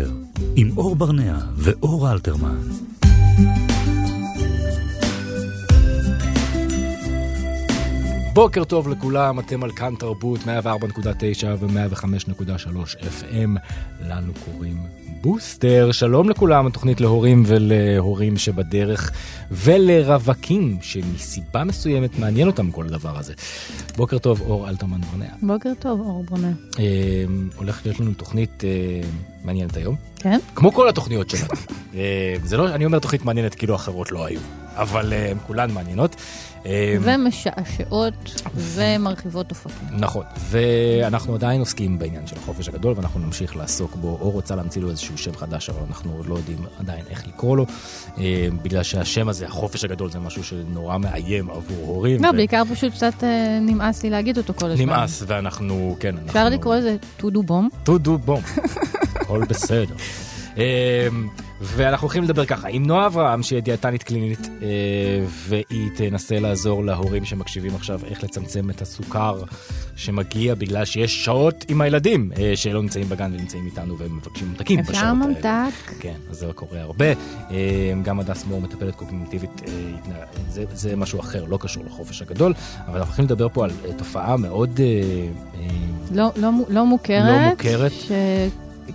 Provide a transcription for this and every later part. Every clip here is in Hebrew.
10, עם אור ברנע ואור אלתרמן. בוקר טוב לכולם, אתם על כאן תרבות 104.9 ו-105.3 FM, לנו קוראים בוסטר. שלום לכולם, התוכנית להורים ולהורים שבדרך ולרווקים שמסיבה מסוימת מעניין אותם כל הדבר הזה. בוקר טוב, אור אלתרמן ברנע. בוקר טוב, אור ברנע. אה, הולכת להיות לנו תוכנית אה, מעניינת היום. כן? כמו כל התוכניות שלנו. אה, זה לא, אני אומר תוכנית מעניינת כאילו אחרות לא היו, אבל אה, כולן מעניינות. אה, ומשעשעות ומרחיבות אופקים. נכון, ואנחנו עדיין עוסקים בעניין של החופש הגדול, ואנחנו נמשיך לעסוק בו, או רוצה להמציא לו איזשהו שם חדש, אבל אנחנו עוד לא יודעים עדיין איך לקרוא לו, בגלל שהשם הזה, החופש הגדול, זה משהו שנורא מאיים עבור הורים. לא, ו- בעיקר פשוט קצת נמאס לי להגיד אותו כל הזמן. נמאס, ואנחנו, כן, אנחנו... אפשר לקרוא לזה to do bomb? to do bomb, הכל בסדר. אה, ואנחנו הולכים לדבר ככה עם נועה אברהם שהיא דיאטנית קלינית אה, והיא תנסה לעזור להורים שמקשיבים עכשיו איך לצמצם את הסוכר שמגיע בגלל שיש שעות עם הילדים אה, שלא נמצאים בגן ונמצאים איתנו והם מבקשים ממתקים בשעות אפשר האלה. ממתק? כן, אז זה קורה הרבה. אה, גם הדס מור מטפלת קוגניטיבית, אה, זה, זה משהו אחר, לא קשור לחופש הגדול, אבל אנחנו הולכים לדבר פה על תופעה מאוד לא- לא לא מוכרת. לא מוכרת.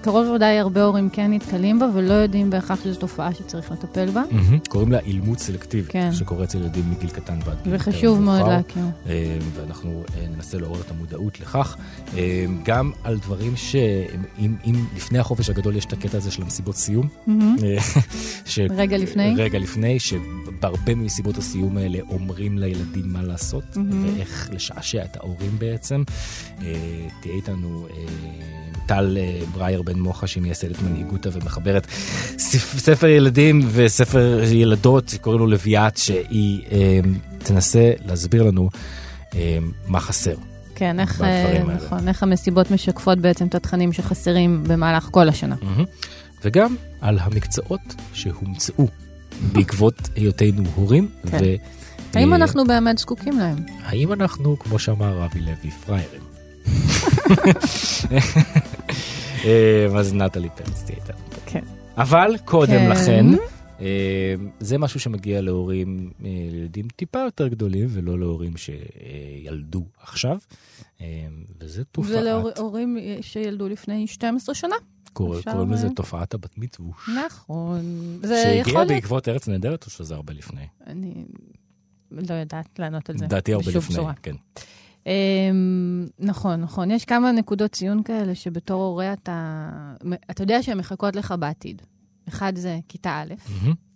שקרוב ודאי הרבה הורים כן נתקלים בה, ולא יודעים בהכרח שזו תופעה שצריך לטפל בה. מהמם. קוראים לה אילמות סלקטיבי, כן. שקורה אצל ילדים מגיל קטן ועד גיל יותר וחשוב מאוד. להכיר. אה, ואנחנו אה, ננסה לעורר את המודעות לכך. אה, גם על דברים שאם אם לפני החופש הגדול יש את הקטע הזה של המסיבות סיום. אה, ש- רגע לפני? רגע לפני, שבהרבה ממסיבות הסיום האלה אומרים לילדים מה לעשות, מהמם. ואיך לשעשע את ההורים בעצם. אה, תהיה איתנו טל אה, ברייר בן מוחה, שהיא מייסדת מנהיגותה ומחברת ספ- ספר ילדים וספר ילדות, שקוראים לו לביאת, שהיא אה, תנסה להסביר לנו אה, מה חסר. כן, איך, אה, האלה. נכון, איך המסיבות משקפות בעצם את התכנים שחסרים במהלך כל השנה. מהמם. וגם על המקצועות שהומצאו בעקבות היותנו הורים. כן. ו- האם אה, אנחנו באמת זקוקים להם? האם אנחנו, כמו שאמר אבי לוי, פראיירים? אה, אז נטלי פרץ תהיה איתנו. כן. אבל קודם כן. לכן, אה, זה משהו שמגיע להורים, אה, לילדים טיפה יותר גדולים, ולא להורים שילדו עכשיו. אה, וזה תופעת, ולהורים שילדו לפני 12 שנה. קוראים לזה אה? תופעת הבת מצווש. נכון. זה שהגיע יכול להיות... בעקבות ארץ נהדרת, או שזה הרבה לפני? אני לא יודעת לענות על זה. לדעתי הרבה לפני. כן. אמ, נכון, נכון. יש כמה נקודות ציון כאלה שבתור הורה אתה... אתה יודע שהן מחכות לך בעתיד. אחד זה כיתה א'.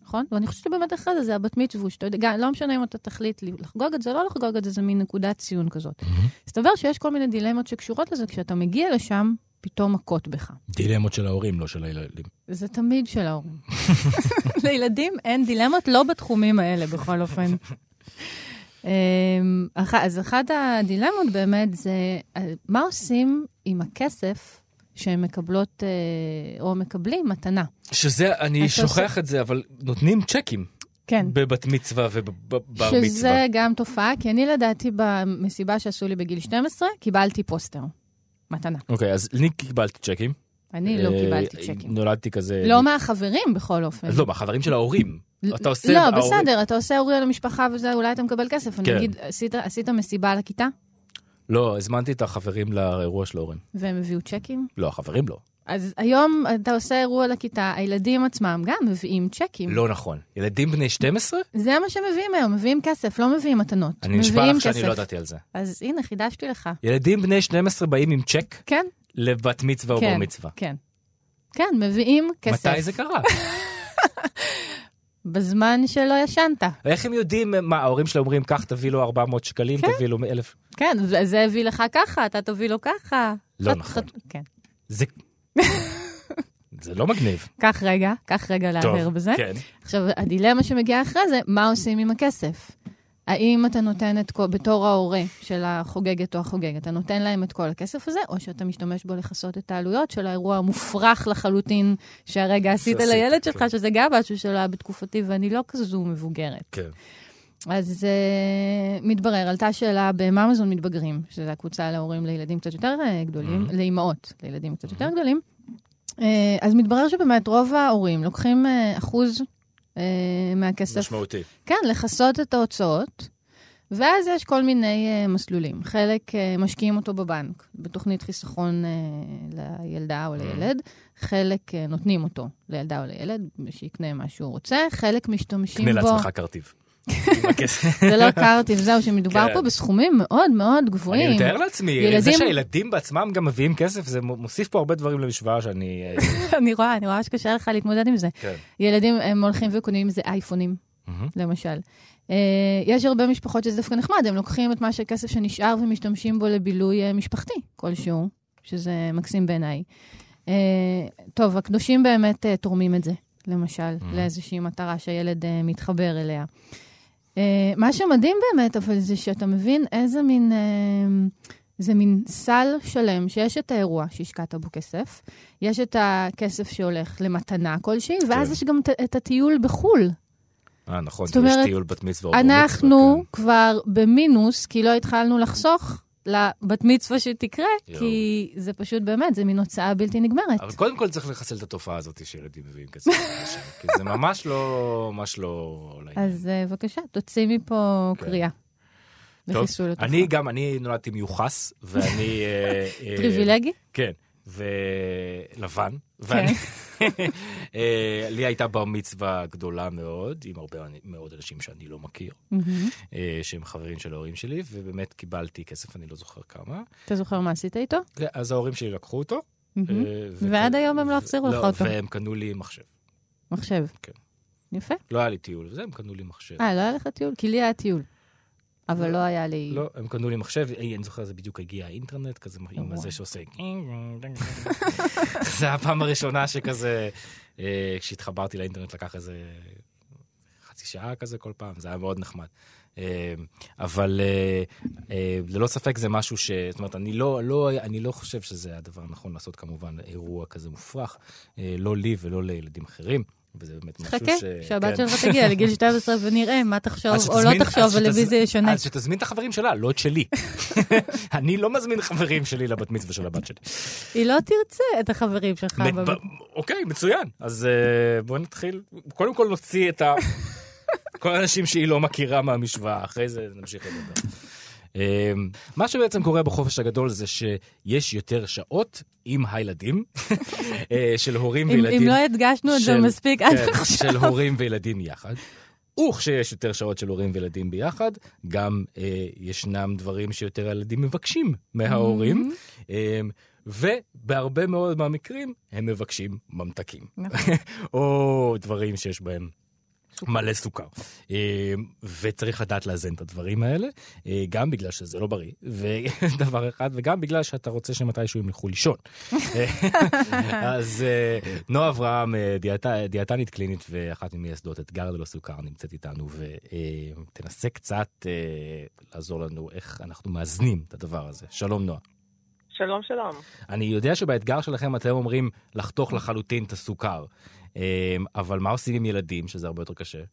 נכון? ואני חושבת שבאמת אחד זה הבת מצווש. אתה יודע, לא משנה אם אתה תחליט לחגוג את זה לא לחגוג את זה, זה מין נקודת ציון כזאת. מסתבר שיש כל מיני דילמות שקשורות לזה, כשאתה מגיע לשם, פתאום מכות בך. דילמות של ההורים, לא של הילדים. זה תמיד של ההורים. לילדים אין דילמות, לא בתחומים האלה, בכל אופן. אמ, אז אחת הדילמות באמת זה אה, מה עושים עם הכסף שהם מקבלות אה, או מקבלים מתנה. שזה, אני שוכח את זה, אבל נותנים צ'קים כן. בבת מצווה ובר מצווה. שזה גם תופעה, כי אני לדעתי במסיבה שעשו לי בגיל 12, קיבלתי פוסטר. מתנה. אוקיי, אז אני קיבלתי צ'קים. אני לא אה, קיבלתי צ'קים. נולדתי כזה... לא מהחברים בכל אופן. לא, מהחברים של ההורים. אתה עושה... לא, בסדר, אתה עושה אורי על המשפחה וזה, אולי אתה מקבל כסף. אני כן. אגיד, עשית- מסיבה לכיתה, לא, הזמנתי את החברים לאירוע של ההורים. והם הביאו צ'קים? לא, החברים לא. אז היום אתה עושה אירוע לכיתה, הילדים עצמם גם מביאים צ'קים. לא נכון. ילדים בני 12? זה מה שמביאים היום, מביאים כסף, לא מביאים מתנות. אני נשבע לך שאני. לא ידעתי על זה. אז הנה, חידשתי לך. ילדים בני 12 באים עם צ'ק כן, לבת מצווה או כן, בר מצווה. כן. כן, מביאים כסף. מתי זה קרה? בזמן שלא ישנת. איך הם יודעים מה, ההורים שלה אומרים, קח, תביא לו 400 שקלים, כן. תביא לו 1,000. כן, זה- הביא לך ככה, אתה תביא לו ככה. לא חת- נכון. חת- כן. זה... זה לא מגניב. קח רגע, קח רגע להרהר בזה. כן. עכשיו, הדילמה שמגיעה אחרי זה, מה עושים עם הכסף? האם אתה נותן את כל, בתור ההורה של החוגגת או החוגג, אתה נותן להם את כל הכסף הזה, או שאתה משתמש בו לכסות את העלויות של האירוע המופרך לחלוטין שהרגע עשית לילד כן. שלך, שזה גם משהו שלא היה בתקופתי, ואני לא כזו מבוגרת. כן. אז uh, מתברר, עלתה שאלה בממזון מתבגרים, שזו הקבוצה להורים לילדים קצת יותר uh, גדולים, Mhm. לאימהות לילדים קצת יותר גדולים. אה, אז מתברר שבאמת רוב ההורים לוקחים אה, אחוז אה, מהכסף. משמעותי. כן, לכסות את ההוצאות, ואז יש כל מיני uh, מסלולים. חלק uh, משקיעים אותו בבנק, בתוכנית חיסכון uh, לילדה או לילד, חלק uh, נותנים אותו לילדה או לילד, שיקנה מה שהוא רוצה, חלק משתמשים קנה בו... לעצמך קרטיב. זה לא קרטיב, זהו, שמדובר כן. פה בסכומים מאוד מאוד גבוהים. אני מתאר לעצמי, זה ילדים- שהילדים בעצמם גם מביאים כסף, זה מוסיף פה הרבה דברים למשוואה שאני... אה, אני רואה, אני רואה שקשה לך להתמודד עם זה. כן. ילדים, הם הולכים וקונים עם זה אייפונים. למשל. Uh, יש הרבה משפחות שזה דווקא נחמד, הם לוקחים את מה שהכסף שנשאר ומשתמשים בו לבילוי uh, משפחתי כלשהו, שזה מקסים בעיניי. טוב, הקדושים באמת תורמים את זה, למשל, Mhm. לאיזושהי מטרה שהילד uh, מתחבר אליה. מה שמדהים באמת, אבל זה שאתה מבין איזה מין... Uh, זה מין סל שלם, שיש את האירוע שהשקעת בו כסף, יש את הכסף שהולך למתנה כלשהי, ואז כן. יש גם את- הטיול בחו"ל. אה, נכון, זאת כי יש אומרת, טיול בת מצווה. או בר מצווה, אנחנו כן. כבר במינוס, כי לא התחלנו לחסוך לבת מצווה שתקרה, יואו. כי זה פשוט באמת, זה מין הוצאה בלתי נגמרת. אבל קודם כל צריך לחסל את התופעה הזאת שילדים מביאים כסף. כי זה ממש לא, ממש לא... אז אה, בבקשה, תוציא מפה כן. קריאה. טוב. אני גם, אני נולדתי מיוחס, ואני... אה, אה, פריבילגי? כן, ולבן. ואני... אה, לי הייתה בר מצווה גדולה מאוד, עם הרבה מאוד אנשים שאני לא מכיר. אה, שהם חברים של ההורים שלי, ובאמת קיבלתי כסף, אני לא זוכר כמה. אתה זוכר מה עשית איתו? אז ההורים שלי לקחו אותו. אה, ועד היום הם לא החזירו לך אותו. והם קנו לי מחשב. מחשב. כן. יפה. לא היה לי טיול וזה, הם קנו לי מחשב. אה, לא היה לך טיול? כי לי היה טיול. אבל לא היה לי... לא, הם קנו לי מחשב, אי, אני זוכר, זה בדיוק הגיע האינטרנט, כזה עם. הזה שעושה... זה הפעם הראשונה שכזה, אה, כשהתחברתי לאינטרנט לקח איזה חצי שעה כזה כל פעם, זה היה מאוד נחמד. אה, אבל אה, ללא ספק זה משהו ש... זאת אומרת, אני לא, לא, אני לא חושב שזה הדבר הנכון לעשות כמובן אירוע כזה מופרך, לא לי ולא לילדים אחרים. וזה באמת משהו חכה, ש... שהבת כן. שלך תגיע לגיל 12 ונראה מה תחשוב או לא תחשוב אז על שתז- למי זה ישנה. אז שתזמין את החברים שלה, לא את שלי. אני לא מזמין חברים שלי לבת מצווה של הבת שלי. היא לא תרצה את החברים שלך. אוקיי, מצוין. אז אה, בואו נתחיל. קודם כל נוציא את ה... כל האנשים שהיא לא מכירה מהמשוואה, אחרי זה נמשיך לדבר. אה, מה שבעצם קורה בחופש הגדול זה שיש יותר שעות עם הילדים אה, של הורים וילדים. אם לא הדגשנו את זה מספיק עד כן, עכשיו. של הורים וילדים יחד. וכשיש יותר שעות של הורים וילדים ביחד, גם אה, ישנם דברים שיותר הילדים מבקשים מההורים, אה, ובהרבה מאוד מהמקרים הם מבקשים ממתקים, נכון. או דברים שיש בהם מלא סוכר. אה, וצריך לדעת לאזן את הדברים האלה, אה, גם בגלל שזה לא בריא, ודבר אחד, וגם בגלל שאתה רוצה שמתישהו הם ילכו לישון. אז אה, נועה אברהם, דיאטה- דיאטנית קלינית ואחת ממייסדות אתגר ללא סוכר, נמצאת איתנו, ותנסה קצת לעזור לנו איך אנחנו מאזנים את הדבר הזה. שלום נועה. שלום, שלום. אני יודע שבאתגר שלכם אתם אומרים לחתוך לחלוטין את הסוכר, אבל מה עושים עם ילדים, שזה הרבה יותר קשה?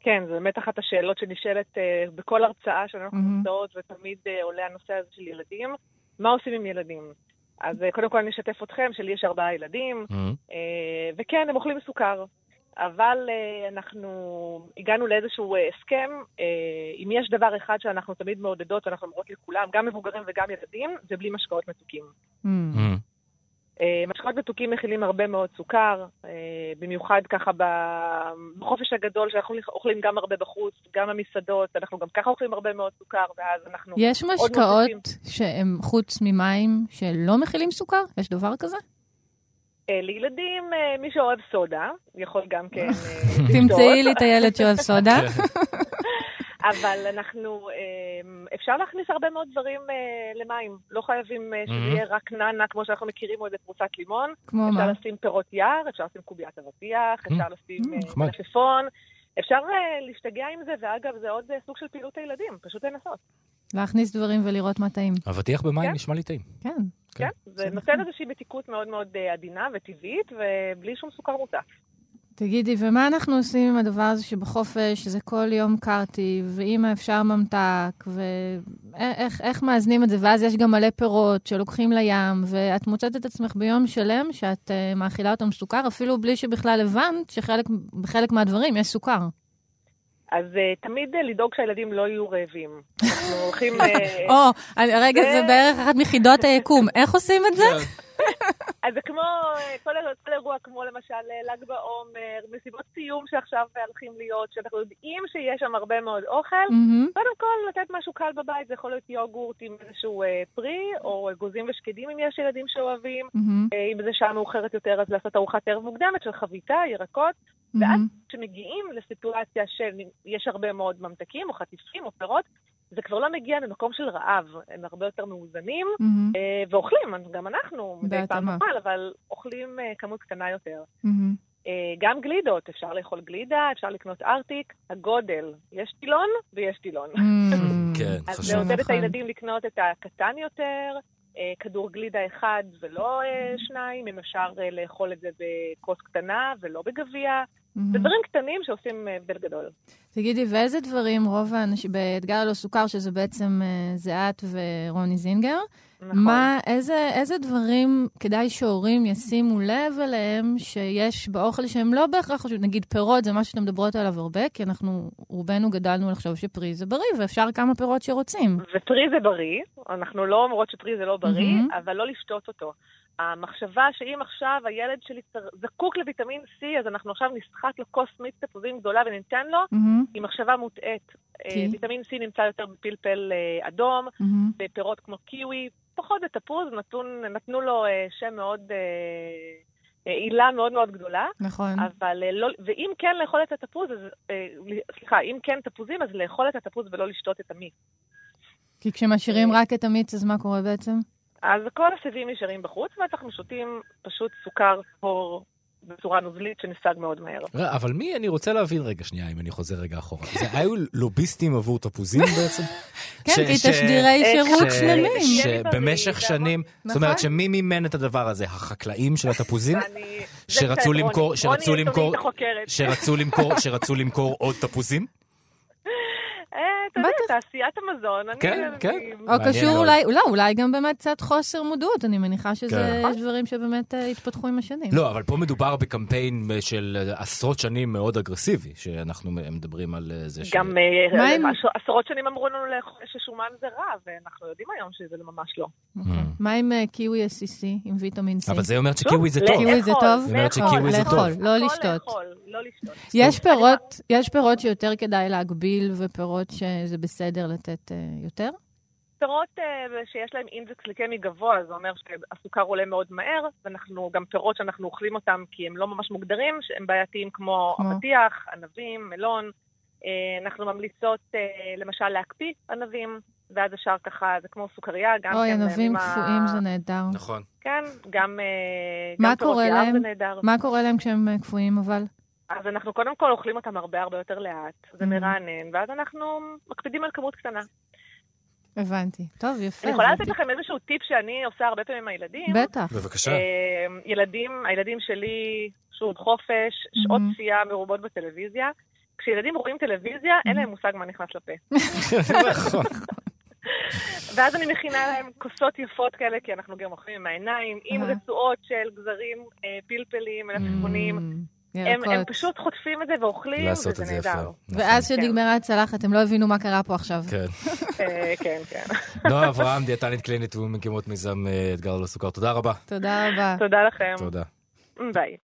כן, זו באמת אחת השאלות שנשאלת אה, בכל הרצאה שאנחנו מהמם. נמצאות, ותמיד אה, עולה הנושא הזה של ילדים. מה עושים עם ילדים? אז אה, קודם כל אני אשתף אתכם שלי יש ארבעה ילדים, אה, וכן, הם אוכלים סוכר. אבל אה, אנחנו הגענו לאיזשהו אה, הסכם, אה, אם יש דבר אחד שאנחנו תמיד מעודדות, ואנחנו אומרות לכולם, גם מבוגרים וגם ילדים, זה בלי משקאות מתוקים. Mm. אה. משקאות מתוקים מכילים הרבה מאוד סוכר, אה, במיוחד ככה בחופש הגדול, שאנחנו אוכלים גם הרבה בחוץ, גם במסעדות, אנחנו גם ככה אוכלים הרבה מאוד סוכר, ואז אנחנו... יש עוד משקאות. שהם חוץ ממים שלא מכילים סוכר? יש דבר כזה? אה, לילדים, מי שאוהב סודה, יכול גם כן... תמצאי. לי את הילד שאוהב סודה. אבל אנחנו, אה, אפשר להכניס הרבה מאוד דברים אה, למים. לא חייבים אה, שזה. יהיה רק נאנה, כמו שאנחנו מכירים, או איזה פרוסת לימון. כמו אפשר מה? לשים פירות יער, אפשר לשים קוביית אבטיח, אפשר לשים Mm, אה. מלפפון. אפשר להשתגע עם זה, ואגב, זה עוד סוג של פעילות הילדים, פשוט לנסות. להכניס דברים ולראות מה טעים. אבטיח במים כן. נשמע לי טעים. כן. כן, כן? זה נותן איזושהי מתיקות מאוד מאוד עדינה וטבעית, ובלי שום סוכר מוצף. תגידי, ומה אנחנו עושים עם הדבר הזה שבחופש זה כל יום קרטיב, ואם אפשר ממתק, ואיך איך מאזנים את זה? ואז יש גם מלא פירות שלוקחים לים, ואת מוצאת את עצמך ביום שלם שאת uh, מאכילה אותם סוכר, אפילו בלי שבכלל הבנת שבחלק מהדברים יש סוכר. אז uh, תמיד uh, לדאוג שהילדים לא יהיו רעבים. אנחנו הולכים... או, רגע, זה בערך אחת מחידות היקום. איך עושים את זה? כן. כל, כל אירוע כמו למשל ל"ג בעומר, מסיבות סיום שעכשיו הולכים להיות, שאנחנו יודעים שיש שם הרבה מאוד אוכל, mm-hmm. קודם כל לתת משהו קל בבית, זה יכול להיות יוגורט עם איזשהו אה, פרי, או אגוזים ושקדים אם יש ילדים שאוהבים. Mm-hmm. אה, אם זה שעה מאוחרת יותר, אז לעשות ארוחת ערב מוקדמת של חביתה, ירקות. ואז כשמגיעים לסיטואציה שיש הרבה מאוד ממתקים או חטיפים או פירות, זה כבר לא מגיע ממקום של רעב, הם הרבה יותר מאוזנים, mm-hmm. אה, ואוכלים, גם אנחנו מדי פעם נאכל, אבל אוכלים אה, כמות קטנה יותר. Mm-hmm. אה, גם גלידות, אפשר לאכול גלידה, אפשר לקנות ארטיק, הגודל, יש טילון ויש טילון. Mm-hmm. כן, חשוב. אז לעודד את הילדים לקנות את הקטן יותר, אה, כדור גלידה אחד ולא אה, שניים, אם אפשר אה, לאכול את זה בכוס קטנה ולא בגביע. זה דברים קטנים שעושים הבדל גדול. תגידי, ואיזה דברים רוב האנשים, באתגר הלא סוכר, שזה בעצם זה את ורוני זינגר, נכון. מה, איזה, איזה דברים כדאי שהורים ישימו לב אליהם שיש באוכל שהם לא בהכרח חשובים? נגיד פירות זה משהו שאתם מדברות עליו הרבה, כי אנחנו, רובנו גדלנו לחשוב שפרי זה בריא, ואפשר כמה פירות שרוצים. ופרי זה בריא, אנחנו לא אומרות שפרי זה לא בריא, mm-hmm. אבל לא לשתות אותו. המחשבה שאם עכשיו הילד שלי זקוק לוויטמין C, אז אנחנו עכשיו נסחט לו כוס מיץ תפוזים גדולה וניתן לו, mm-hmm. היא מחשבה מוטעית. Okay. אה, ויטמין C נמצא יותר בפלפל אה, אדום, mm-hmm. בפירות כמו קיווי, פחות בתפוז, נתון, נתנו לו אה, שם מאוד, עילה מאוד מאוד גדולה. נכון. אבל לא, ואם כן לאכול את התפוז, אז, סליחה, אם כן תפוזים, אז לאכול את התפוז ולא לשתות את המיץ. כי כשמשאירים רק את המיץ, אז מה קורה בעצם? אז כל הסיבים נשארים בחוץ, ואנחנו שותים פשוט סוכר טהור בצורה נוזלית שנסג מאוד מהר. אבל מי, אני רוצה להבין רגע שנייה, אם אני חוזר רגע אחורה. זה היו לוביסטים עבור תפוזים בעצם? כן, כי תשדירי שירות שלמים. שבמשך שנים, זאת אומרת נכון. שמי מימן את הדבר הזה? החקלאים של התפוזים? שרצו למכור, שרצו למכור עוד תפוזים? אתה יודע, תעשיית המזון, אני... כן, כן. או קשור אולי, לא, אולי גם באמת קצת חוסר מודעות, אני מניחה שזה, כן. יש דברים שבאמת אה, התפתחו עם השנים. לא, אבל פה מדובר בקמפיין של עשרות שנים מאוד אגרסיבי, שאנחנו מדברים על אה, זה ש... גם אה, עשרות שנים אמרו לנו ששומן זה רע, ואנחנו יודעים היום שזה ממש לא. אוקיי. מה עם קיווי SCC, עם ויטמין C? אבל זה אומרת שקיווי זה טוב. קיווי זה טוב? שקיווי זה טוב. לא לשתות. לא לשתות. יש פירות שיותר כדאי להגביל, ופירות ש... זה בסדר לתת uh, יותר? פירות uh, שיש להם אינדקס גליקמי גבוה, זה אומר שהסוכר עולה מאוד מהר, ואנחנו גם פירות שאנחנו אוכלים אותם כי הם לא ממש מוגדרים, שהם בעייתיים כמו אבטיח, ענבים, מלון. Uh, אנחנו ממליצות uh, למשל להקפיא ענבים, ואז אפשר ככה, זה כמו סוכריה, גם אוי, כן... אוי, ענבים קפואים זה נהדר. נכון. כן, גם, גם פירות יער זה נהדר. מה קורה להם כשהם קפואים אבל? אז אנחנו קודם כל אוכלים אותם הרבה הרבה יותר לאט, זה mm-hmm. מרענן, ואז אנחנו מקפידים על כמות קטנה. הבנתי. טוב, יפה. אני יכולה לתת לכם איזשהו טיפ שאני עושה הרבה פעמים עם הילדים. בטח. בבקשה. אמ, ילדים, הילדים שלי, שוב, חופש, שעות mm-hmm. צפייה מרובות בטלוויזיה. כשילדים רואים טלוויזיה, אין להם מושג מה נכנס לפה. נכון. ואז אני מכינה להם כוסות יפות כאלה, כי אנחנו גם אוכלים עם העיניים, עם רצועות של גזרים, אה, פלפלים, מלפפונים. הם, הם פשוט חוטפים את זה ואוכלים, וזה נהדר. נכון. ואז כשנגמרה הצלחת, הם לא הבינו מה קרה פה עכשיו. כן. אה, כן, כן. נועה אברהם, דיאטנית קלינית ומקימות מיזם אה, אתגר לא סוכר. תודה רבה. תודה רבה. תודה לכם. תודה. ביי.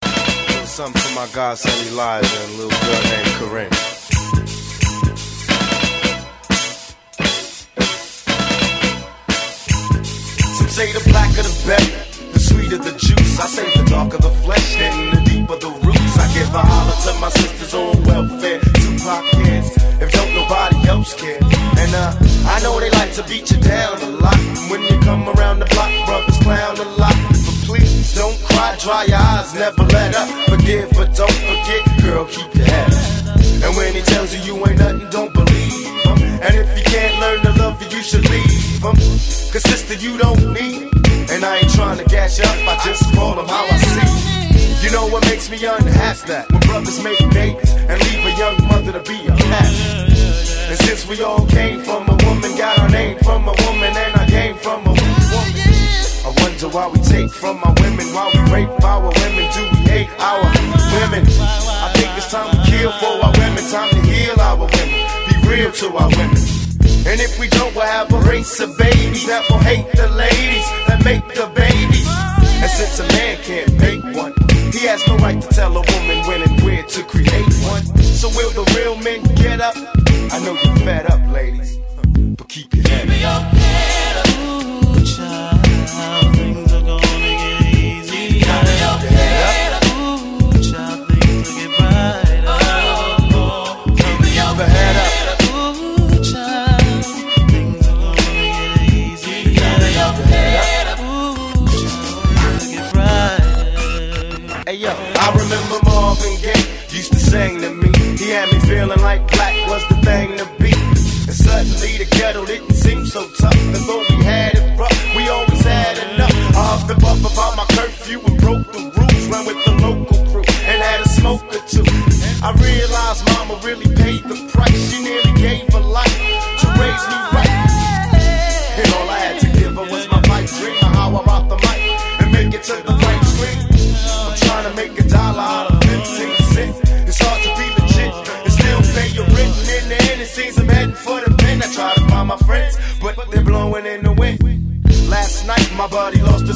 say the blacker the better, the sweeter the juice. I say the darker the flesh, then the deeper the roots. I give a holler to my sisters on welfare. Tupac kids, if don't nobody else care. And uh, I know they like to beat you down a lot. When you come around the block, brothers clown a lot. But please don't cry, dry your eyes, never let up. Forgive, but don't forget, girl, keep your head up. And when he tells you you ain't nothing, don't believe him. And if you can't learn to love you, you should leave him. Cause sister, you don't need. And I ain't trying to gas you up, I just call him how I see. You know what makes me unhappy? that when brothers make babies and leave a young mother to be a pastor. And since we all came from a woman, got our name from a woman, and I came from a woman. I wonder why we take from our women, why we rape our women, do we hate our women? I think it's time to kill for our women, time to heal our women, be real to our women. And if we don't, we'll have a race of babies that will hate the ladies that make the babies. And since a man can't make one, he has no right to tell a woman when and where to create one. So will the real men get up? I know you're fed up, ladies, but keep your head up. Suddenly the ghetto didn't seem so tough. And though we had it rough, we always had enough. I huffed and puffed about my curfew and broke the rules. Ran with the local crew and had a smoke or two. I realized mama really paid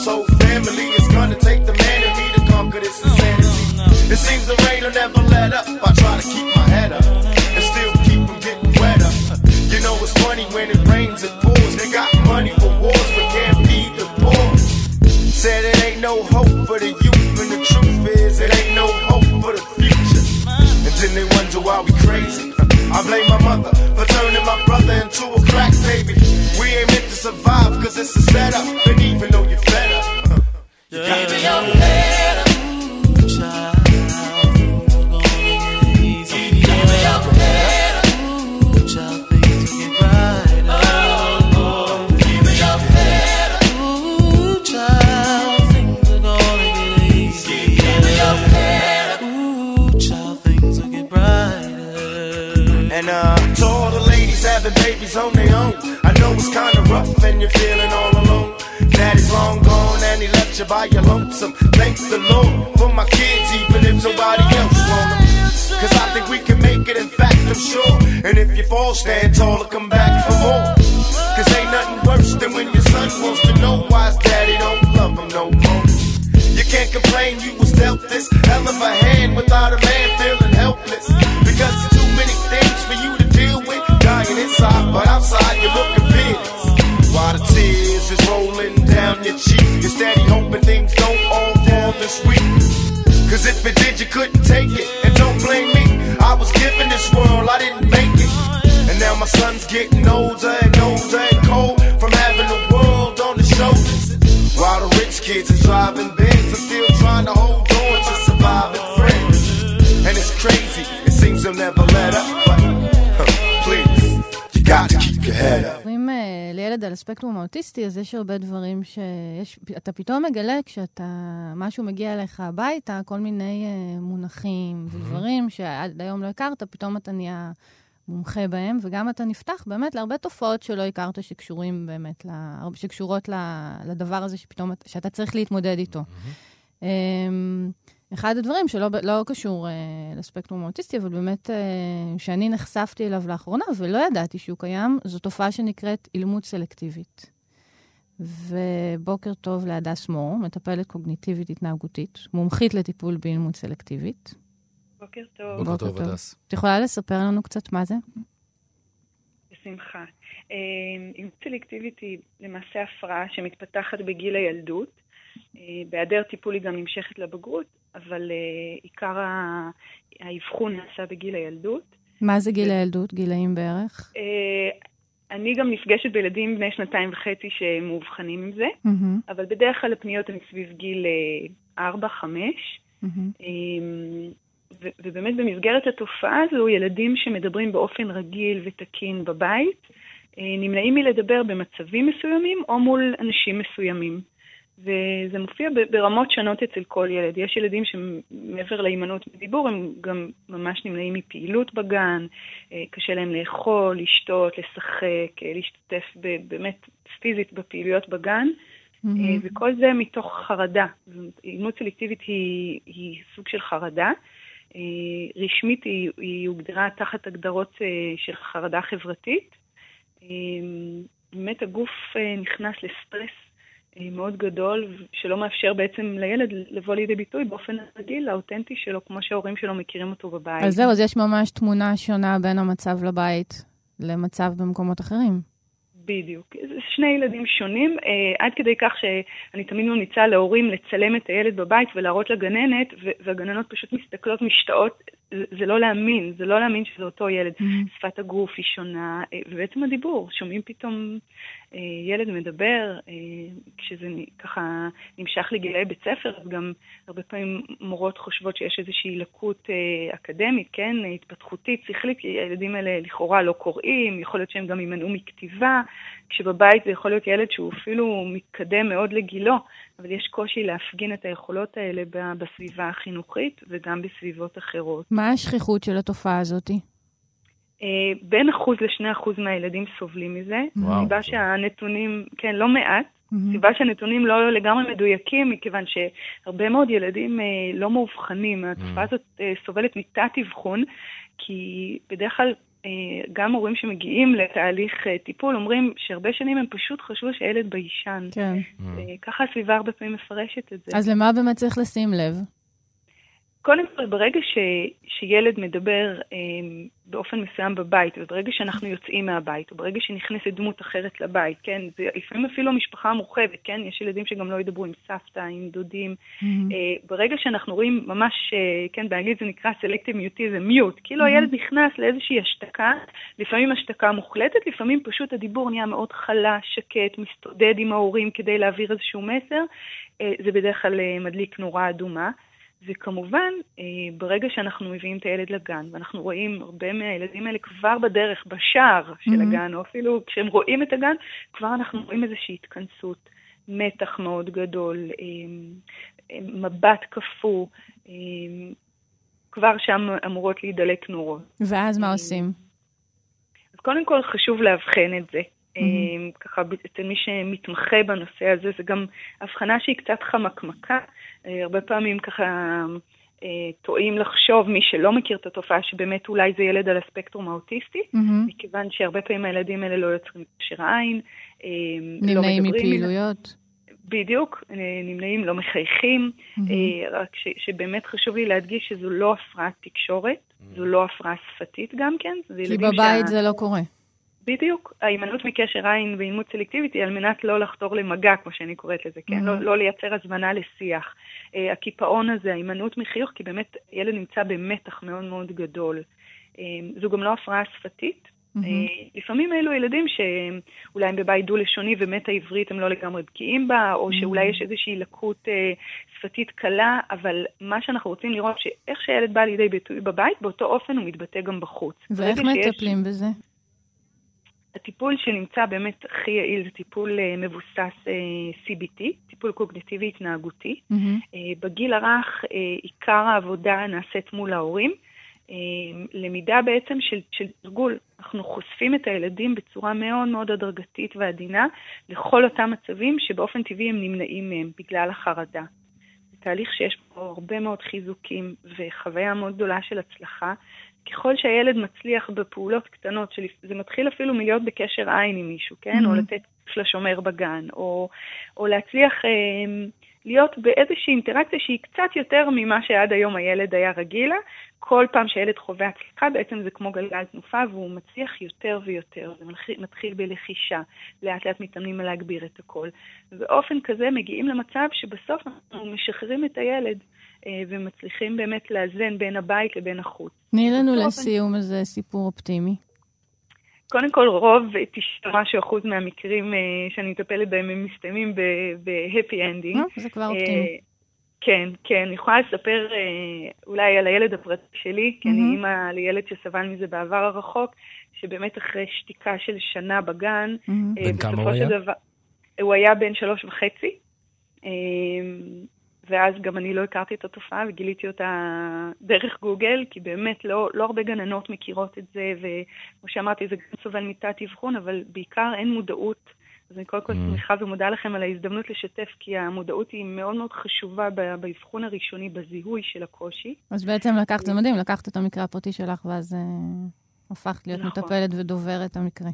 so הספקטרום האוטיסטי, אז יש הרבה דברים שיש... אתה פתאום מגלה כשאתה... משהו מגיע אליך הביתה, כל מיני אה, מונחים ודברים שעד היום לא הכרת, פתאום אתה נהיה מומחה בהם, וגם אתה נפתח באמת להרבה תופעות שלא הכרת שקשורים באמת, ל- שקשורות לדבר הזה שפתאום... אתה- שאתה צריך להתמודד איתו. אמ, אחד הדברים שלא לא קשור אה, לספקטרום האוטיסטי, אבל באמת אה, שאני נחשפתי אליו לאחרונה ולא ידעתי שהוא קיים, זו תופעה שנקראת אילמות סלקטיבית. ובוקר טוב להדס מור, מטפלת קוגניטיבית התנהגותית, מומחית לטיפול באילמות סלקטיבית. בוקר טוב, בוקר בוקר טוב. הדס. את יכולה לספר לנו קצת מה זה? בשמחה. אה, אימות סלקטיבית היא למעשה הפרעה שמתפתחת בגיל הילדות. אה, בהיעדר טיפול היא גם נמשכת לבגרות, אבל אה, עיקר האבחון נעשה בגיל הילדות. מה זה גיל הילדות? גילאים בערך? אה, אני גם נפגשת בילדים בני שנתיים וחצי שמאובחנים עם זה, אבל בדרך כלל הפניות הן סביב גיל 4-5. מהמם. אמ, ו- ובאמת במסגרת התופעה הזו, ילדים שמדברים באופן רגיל ותקין בבית, נמנעים מלדבר במצבים מסוימים או מול אנשים מסוימים. וזה מופיע ברמות שונות אצל כל ילד. יש ילדים שמעבר להימנעות מדיבור, הם גם ממש נמנעים מפעילות בגן, אה, קשה להם לאכול, לשתות, לשחק, אה, להשתתף באמת פיזית בפעילויות בגן. אה, וכל זה מתוך חרדה. אימות סלקטיבית היא, היא סוג של חרדה. רשמית היא, היא הוגדרה תחת הגדרות של חרדה חברתית. באמת הגוף נכנס לסטרס מאוד גדול, שלא מאפשר בעצם לילד לבוא לידי ביטוי באופן הרגיל, האותנטי שלו, כמו שההורים שלו מכירים אותו בבית. אז זהו, אז יש ממש תמונה שונה בין המצב לבית למצב במקומות אחרים. בדיוק. זה שני ילדים שונים, אה, עד כדי כך שאני תמיד ממליצה להורים לצלם את הילד בבית ולהראות לגננת, והגננות פשוט מסתכלות, משתאות, זה, זה לא להאמין, זה לא להאמין שזה אותו ילד. שפת הגוף היא שונה, אה, ובעצם הדיבור, שומעים פתאום אה, ילד מדבר, אה, כשזה ככה נמשך לגילאי בית ספר, אז גם הרבה פעמים מורות חושבות שיש איזושהי לקות אה, אקדמית, כן, התפתחותית, שכלית, כי הילדים האלה לכאורה לא קוראים, יכול להיות שהם גם יימנעו מכתיבה, כשבבית זה יכול להיות ילד שהוא אפילו מתקדם מאוד לגילו, אבל יש קושי להפגין את היכולות האלה בסביבה החינוכית וגם בסביבות אחרות. מה השכיחות של התופעה הזאתי? אה, בין אחוז לשני אחוז מהילדים סובלים מזה. וואו. סיבה שהנתונים, כן, לא מעט. סיבה שהנתונים לא לגמרי מדויקים, מכיוון שהרבה מאוד ילדים אה, לא מאובחנים. התופעה הזאת אה, סובלת מתת-אבחון, כי בדרך כלל אה, גם הורים שמגיעים לתהליך אה, טיפול אומרים שהרבה שנים הם פשוט חשבו שהילד ביישן. כן. אה, ככה הסביבה הרבה פעמים מפרשת את זה. אז למה באמת צריך לשים לב? קודם כל, ברגע ש, שילד מדבר אה, באופן מסוים בבית, וברגע שאנחנו יוצאים מהבית, או ברגע שנכנסת דמות אחרת לבית, כן, זה לפעמים אפילו משפחה מורחבת, כן, יש ילדים שגם לא ידברו עם סבתא, עם דודים. אה, ברגע שאנחנו רואים ממש, אה, כן, באנגלית זה נקרא selective mutism, mute, כאילו הילד נכנס לאיזושהי השתקה, לפעמים השתקה מוחלטת, לפעמים פשוט הדיבור נהיה מאוד חלש, שקט, מסתודד עם ההורים כדי להעביר איזשהו מסר, אה, זה בדרך כלל אה, מדליק נורה אדומה. וכמובן, אה, ברגע שאנחנו מביאים את הילד לגן, ואנחנו רואים הרבה מהילדים האלה כבר בדרך, בשער של Mhm. הגן, או אפילו כשהם רואים את הגן, כבר אנחנו רואים איזושהי התכנסות, מתח מאוד גדול, אה, אה, מבט קפוא, כבר שם אמורות להידלק נורות. ואז מה עושים? אז קודם כל חשוב לאבחן את זה. Mm-hmm. ככה אצל מי שמתמחה בנושא הזה, זה גם הבחנה שהיא קצת חמקמקה. אה, הרבה פעמים ככה אה, טועים לחשוב, מי שלא מכיר את התופעה, שבאמת אולי זה ילד על הספקטרום האוטיסטי, מהמם. מכיוון שהרבה פעמים הילדים האלה לא יוצרים קשר עין, אה, לא נמנעים מדברים. מפעילויות? בדיוק, אה, נמנעים, לא מחייכים, אה, רק ש, שבאמת חשוב לי להדגיש שזו לא הפרעת תקשורת, זו לא הפרעה שפתית גם כן. כי בבית שה- זה לא קורה. בדיוק. ההימנעות מקשר עין ואימות סלקטיבית היא על מנת לא לחתור למגע, כמו שאני קוראת לזה, כן? Mhm. לא, לא לייצר הזמנה לשיח. אה, הקיפאון הזה, ההימנעות מחיוך, כי באמת ילד נמצא במתח מאוד מאוד גדול. אה, זו גם לא הפרעה שפתית. מהמם. אה, לפעמים אלו ילדים שאולי הם בבית דו-לשוני ומת העברית הם לא לגמרי בקיאים בה, או שאולי יש איזושהי לקות אה, שפתית קלה, אבל מה שאנחנו רוצים לראות, שאיך שהילד בא לידי ביטוי בבית, באותו אופן הוא מתבטא גם בחוץ. ואיך ברגע שיש- מטפלים בזה? הטיפול שנמצא באמת הכי יעיל זה טיפול אה, מבוסס אה, CBT, טיפול קוגניטיבי התנהגותי. אה, בגיל הרך עיקר העבודה נעשית מול ההורים. למידה בעצם של, של תרגול. אנחנו חושפים את הילדים בצורה מאוד מאוד הדרגתית ועדינה לכל אותם מצבים שבאופן טבעי הם נמנעים מהם בגלל החרדה. זה תהליך שיש בו הרבה מאוד חיזוקים וחוויה מאוד גדולה של הצלחה. ככל שהילד מצליח בפעולות קטנות, של... זה מתחיל אפילו מלהיות בקשר עין עם מישהו, כן? Mhm. או לתת לשומר בגן, או, או להצליח אה, להיות באיזושהי אינטראקציה שהיא קצת יותר ממה שעד היום הילד היה רגיל לה. כל פעם שהילד חווה הצלחה, בעצם זה כמו גלגל תנופה, והוא מצליח יותר ויותר. זה מתחיל, בלחישה, לאט לאט מתאמנים להגביר את הכל. ובאופן כזה מגיעים למצב שבסוף אנחנו משחררים את הילד, ומצליחים באמת לאזן בין הבית לבין החוץ. תני לנו לסיום איזה סיפור אופטימי. קודם כל, רוב, 90 משהו אחוז מהמקרים אה, שאני מטפלת בהם, הם מסתיימים ב happy ending. אה, זה כבר אופטימי. כן, כן, אני יכולה לספר אה, אולי על הילד הפרטי שלי, כי אני. אימא לילד שסבל מזה בעבר הרחוק, שבאמת אחרי שתיקה של שנה בגן. אה, בן כמה בסופו הוא של היה? דבר- הוא היה בן שלוש וחצי. ואז גם אני לא הכרתי את התופעה וגיליתי אותה דרך גוגל, כי באמת לא, לא הרבה גננות מכירות את זה, וכמו שאמרתי, זה גם סובל מתת אבחון, אבל בעיקר אין מודעות. אז אני קודם כל Mm. שמחה ומודה לכם על ההזדמנות לשתף, כי המודעות היא מאוד מאוד חשובה באבחון הראשוני, בזיהוי של הקושי. אז בעצם לקחת, זה מדהים, לקחת את המקרה הפרטי שלך, ואז אה, הפכת להיות נכון. מטפלת ודוברת המקרה.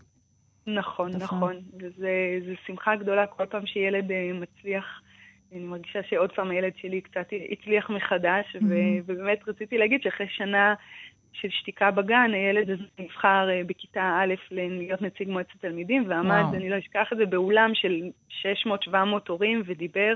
נכון, נכון. נכון. וזה זה שמחה גדולה כל פעם שילד אה, מצליח. אני מרגישה שעוד פעם הילד שלי קצת הצליח מחדש, ו- Mhm. ובאמת רציתי להגיד שאחרי שנה של שתיקה בגן, הילד הזה נבחר אה, בכיתה א' להיות נציג מועצת תלמידים, ועמד, וואו. אני לא אשכח את זה, באולם של 600-700 הורים ודיבר.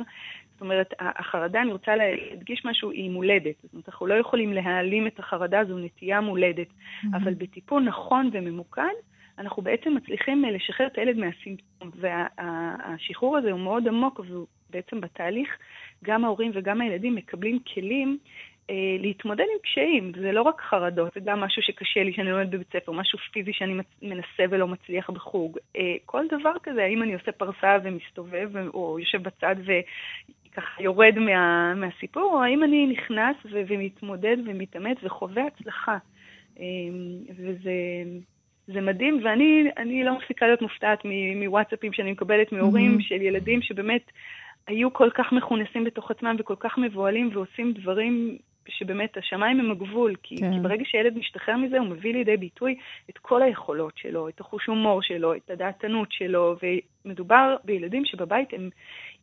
זאת אומרת, החרדה, אני רוצה להדגיש משהו, היא מולדת. זאת אומרת, אנחנו לא יכולים להעלים את החרדה, זו נטייה מולדת. אבל בטיפול נכון וממוקד, אנחנו בעצם מצליחים אה, לשחרר את הילד מהסימפטום. והשחרור הזה הוא מאוד עמוק, והוא בעצם בתהליך, גם ההורים וגם הילדים מקבלים כלים אה, להתמודד עם קשיים. זה לא רק חרדות, זה גם משהו שקשה לי שאני לומדת בבית ספר, משהו פיזי שאני מנסה ולא מצליח בחוג. אה, כל דבר כזה, האם אני עושה פרסה ומסתובב, או יושב בצד וככה יורד מה, מהסיפור, או האם אני נכנס ו- ומתמודד ומתאמץ וחווה הצלחה. אה, וזה... זה מדהים, ואני אני לא מפסיקה להיות מופתעת מוואטסאפים שאני מקבלת מהורים מהמם. של ילדים שבאמת היו כל כך מכונסים בתוך עצמם וכל כך מבוהלים ועושים דברים שבאמת השמיים הם הגבול, כי, כן. כי ברגע שילד משתחרר מזה הוא מביא לידי ביטוי את כל היכולות שלו, את החוש הומור שלו, את הדעתנות שלו, ומדובר בילדים שבבית הם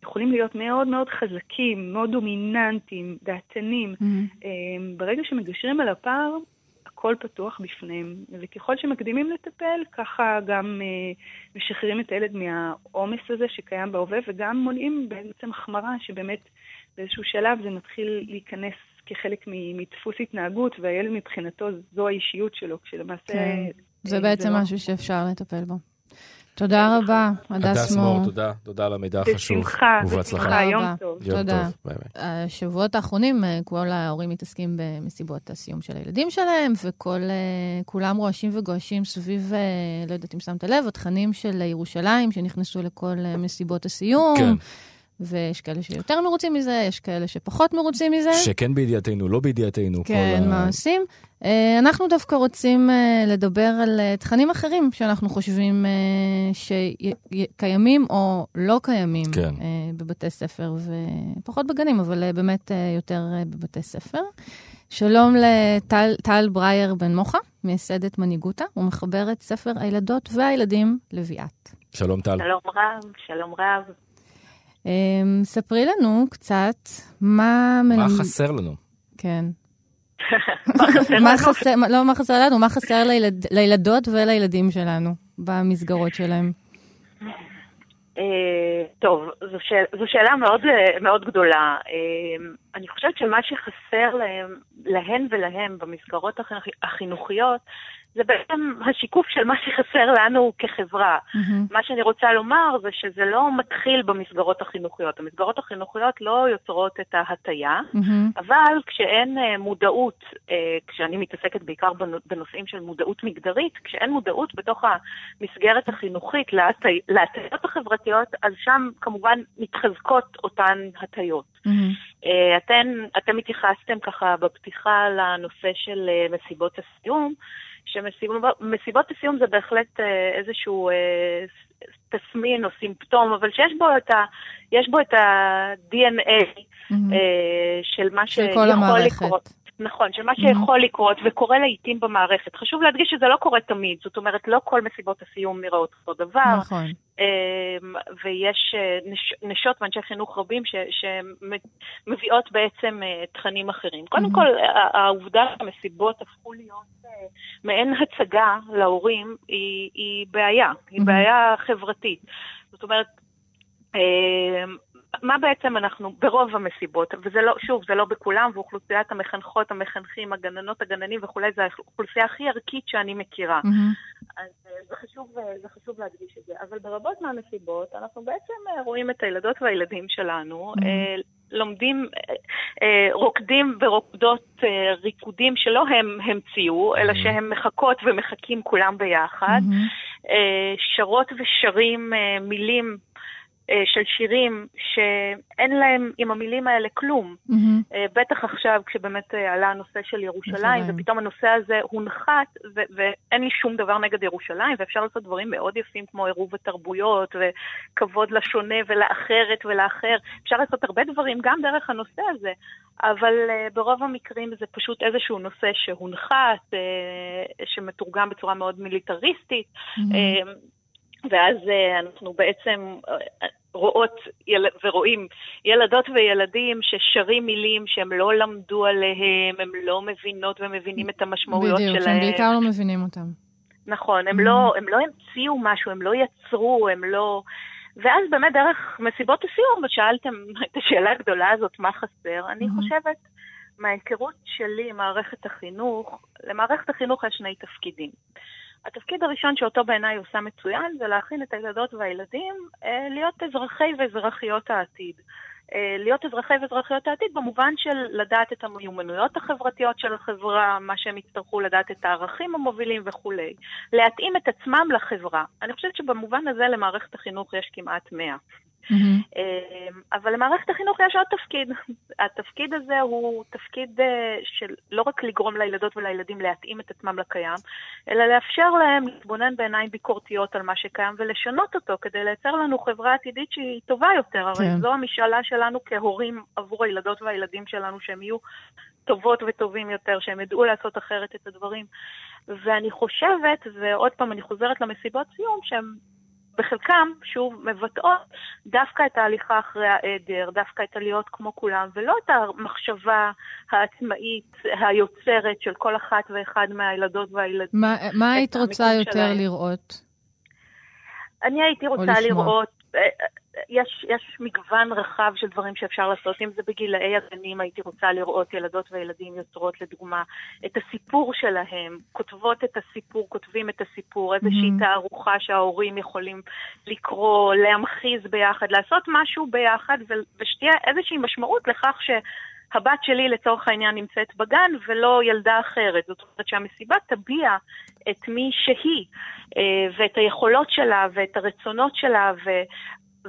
יכולים להיות מאוד מאוד חזקים, מאוד דומיננטיים, דעתנים. מהמם. אמ, ברגע שמגשרים על הפער, הכל פתוח בפניהם. וככל שמקדימים לטפל, ככה גם אה, משחררים את הילד מהעומס הזה שקיים בהווה, וגם מונעים בעצם החמרה, שבאמת באיזשהו שלב זה מתחיל להיכנס כחלק מדפוס התנהגות, והילד מבחינתו זו האישיות שלו, כשלמעשה... כן. זה אה, בעצם לא. משהו שאפשר לטפל בו. תודה רבה, הדס מור. תודה, תודה על המידע החשוב. בשמחה. בשמחה, יום. טוב. יום תודה. טוב, ביי ביי. השבועות האחרונים, אה, כל ההורים מתעסקים במסיבות הסיום של הילדים שלהם, וכולם רועשים וגועשים סביב, אה, לא יודעת אם שמת לב, התכנים של ירושלים שנכנסו לכל אה, מסיבות הסיום. כן, ויש כאלה שיותר מרוצים מזה, יש כאלה שפחות מרוצים מזה. שכן בידיעתנו, לא בידיעתנו. כן, כל ה- מה עושים? אה, אנחנו דווקא רוצים אה, לדבר על אה, תכנים אחרים שאנחנו חושבים שקיימים או לא קיימים כן. בבתי ספר, ופחות בגנים, אבל באמת יותר בבתי ספר. שלום לטל טל ברייר בן מוחה, מייסדת מנהיגותה, ומחברת ספר הילדות והילדים לביאת. שלום טל. שלום רב, שלום רב. אה, ספרי לנו קצת מה... מה חסר לנו? כן. מה חסר לנו? לא מה חסר לנו, מה חסר לילד, לילדות ולילדים שלנו במסגרות שלהם. אה, טוב, זו, שאל, זו שאלה מאוד, מאוד גדולה. אה, אני חושבת שמה שחסר להם, להן ולהם במסגרות החינוכ- החינוכיות, זה בעצם השיקוף של מה שחסר לנו כחברה. מהמם. מה שאני רוצה לומר זה שזה לא מתחיל במסגרות החינוכיות. המסגרות החינוכיות לא יוצרות את ההטייה, מהמם. אבל כשאין אה, מודעות, אה, כשאני מתעסקת בעיקר בנו- בנושאים של מודעות מגדרית, כשאין מודעות בתוך המסגרת החינוכית להטי- להטיות החברתיות, אז שם כמובן מתחזקות אותן הטיות. מהמם. אה, אתן, אתם התייחסתם ככה בפתיחה לנושא של מסיבות הסיום, שמסיבות הסיום זה בהחלט אה, איזשהו אה, תסמין או סימפטום, אבל שיש בו את ה... יש בו את ה-DNA מהמם. אה, של מה של שיכול המערכת. לקרות. נכון, של מה שיכול לקרות וקורה לעיתים במערכת. חשוב להדגיש שזה לא קורה תמיד, זאת אומרת, לא כל מסיבות הסיום נראות אותו דבר, נכון. אמ, ויש אה, נש, נשות ואנשי חינוך רבים ש, שמביאות בעצם אה, תכנים אחרים. קודם מהמם. כל, העובדה שהמסיבות הפכו להיות אה, מעין הצגה להורים היא, היא בעיה, היא מהמם. בעיה חברתית. זאת אומרת, אמ, מה בעצם אנחנו, ברוב המסיבות, וזה לא, שוב, זה לא בכולם, ואוכלוסיית המחנכות, המחנכים, הגננות, הגננים וכולי, זו האוכלוסייה הכי ערכית שאני מכירה. מהמם. אז אה, זה חשוב, אה, זה חשוב להדגיש את זה. אבל ברבות מהמסיבות אנחנו בעצם אה, רואים את הילדות והילדים שלנו, Mhm. אה, לומדים, רוקדים ורוקדות ריקודים שלא הם המציאו, אלא Mhm. שהם מחכות ומחכים כולם ביחד. אה, שרות ושרים מילים של שירים שאין להם עם המילים האלה כלום. אה, בטח עכשיו כשבאמת אה, עלה הנושא של ירושלים. ופתאום הנושא הזה הונחת, ו- ואין לי שום דבר נגד ירושלים, ואפשר לעשות דברים מאוד יפים כמו עירוב התרבויות, וכבוד לשונה ולאחרת ולאחר. אפשר לעשות הרבה דברים גם דרך הנושא הזה, אבל uh, ברוב המקרים זה פשוט איזשהו נושא שהונחת, uh, שמתורגם בצורה מאוד מיליטריסטית. מהמם. אה, ואז אה, אנחנו בעצם אה, רואות יל... ורואים ילדות וילדים ששרים מילים שהם לא למדו עליהם, הם לא מבינות ומבינים את המשמעויות בדיוק, שלהם. שהם בעיקר לא מבינים אותם. נכון, הם Mhm. לא, הם לא המציאו משהו, הם לא יצרו, הם לא... ואז באמת דרך מסיבות הסיום, ושאלתם את השאלה הגדולה הזאת, מה חסר, אני Mhm. חושבת, מההיכרות שלי עם מערכת החינוך, למערכת החינוך יש שני תפקידים. התפקיד הראשון שאותו בעיניי עושה מצוין, זה להכין את הילדות והילדים אה, להיות אזרחי ואזרחיות העתיד. אה, להיות אזרחי ואזרחיות העתיד במובן של לדעת את המיומנויות החברתיות של החברה, מה שהם יצטרכו לדעת את הערכים המובילים וכולי. להתאים את עצמם לחברה. אני חושבת שבמובן הזה למערכת החינוך יש כמעט 100. מהמם. אה, אבל למערכת החינוך יש עוד תפקיד. התפקיד הזה הוא תפקיד אה, של לא רק לגרום לילדות ולילדים להתאים את עצמם לקיים, אלא לאפשר להם להתבונן בעיניים ביקורתיות על מה שקיים ולשנות אותו כדי לייצר לנו חברה עתידית שהיא טובה יותר. הרי כן. זו המשאלה שלנו כהורים עבור הילדות והילדים שלנו, שהם יהיו טובות וטובים יותר, שהם ידעו לעשות אחרת את הדברים. ואני חושבת, ועוד פעם אני חוזרת למסיבות סיום, שהם בחלקם, שוב, מבטאות דווקא את ההליכה אחרי העדר, דווקא את הלהיות כמו כולם, ולא את המחשבה העצמאית, היוצרת של כל אחת ואחד מהילדות והילדים. מה- מה היית רוצה יותר שלהם. לראות? אני הייתי רוצה. לראות, אה, יש, יש מגוון רחב של דברים שאפשר לעשות, אם זה בגילאי הגנים, הייתי רוצה לראות ילדות וילדים יוצרות לדוגמה את הסיפור שלהם, כותבות את הסיפור, כותבים את הסיפור, איזושהי מהמם. תערוכה שההורים יכולים לקרוא, להמחיז ביחד, לעשות משהו ביחד, ושתהיה איזושהי משמעות לכך ש... הבת שלי לצורך העניין נמצאת בגן ולא ילדה אחרת. זאת אומרת שהמסיבה תביע את מי שהיא, אה, ואת היכולות שלה ואת הרצונות שלה, ו...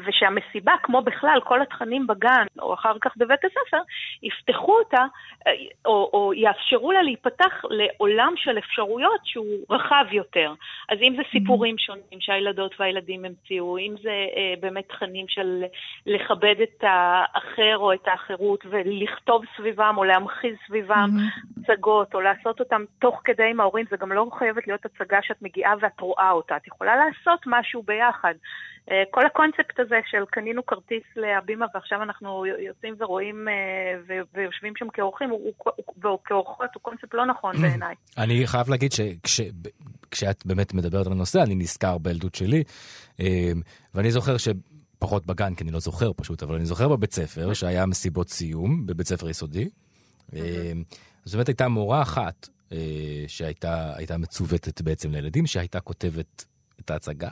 ושהמסיבה, כמו בכלל, כל התכנים בגן, או אחר כך בבית הספר, יפתחו אותה, אה, או, או יאפשרו לה להיפתח לעולם של אפשרויות שהוא רחב יותר. אז אם זה סיפורים שונים שהילדות והילדים המציאו, אם זה אה, באמת תכנים של לכבד את האחר או את האחרות ולכתוב סביבם או להמחיז סביבם מהמם. הצגות, או לעשות אותם תוך כדי עם ההורים, זה גם לא חייבת להיות הצגה שאת מגיעה ואת רואה אותה. את יכולה לעשות משהו ביחד. אה, כל הקונספט הזה של קנינו כרטיס להבימה ועכשיו אנחנו יוצאים ורואים אה, ויושבים שם כאורחים, וכאורחות הוא קונספט לא נכון בעיניי. אני חייב להגיד שכשאת באמת מדברת על הנושא, אני נזכר בילדות שלי, אה, ואני זוכר ש... פחות בגן, כי אני לא זוכר פשוט, אבל אני זוכר בבית ספר שהיה מסיבות סיום, בבית ספר יסודי. אה, אז באמת הייתה מורה אחת שהייתה הייתה מצוותת בעצם לילדים, שהייתה כותבת את ההצגה.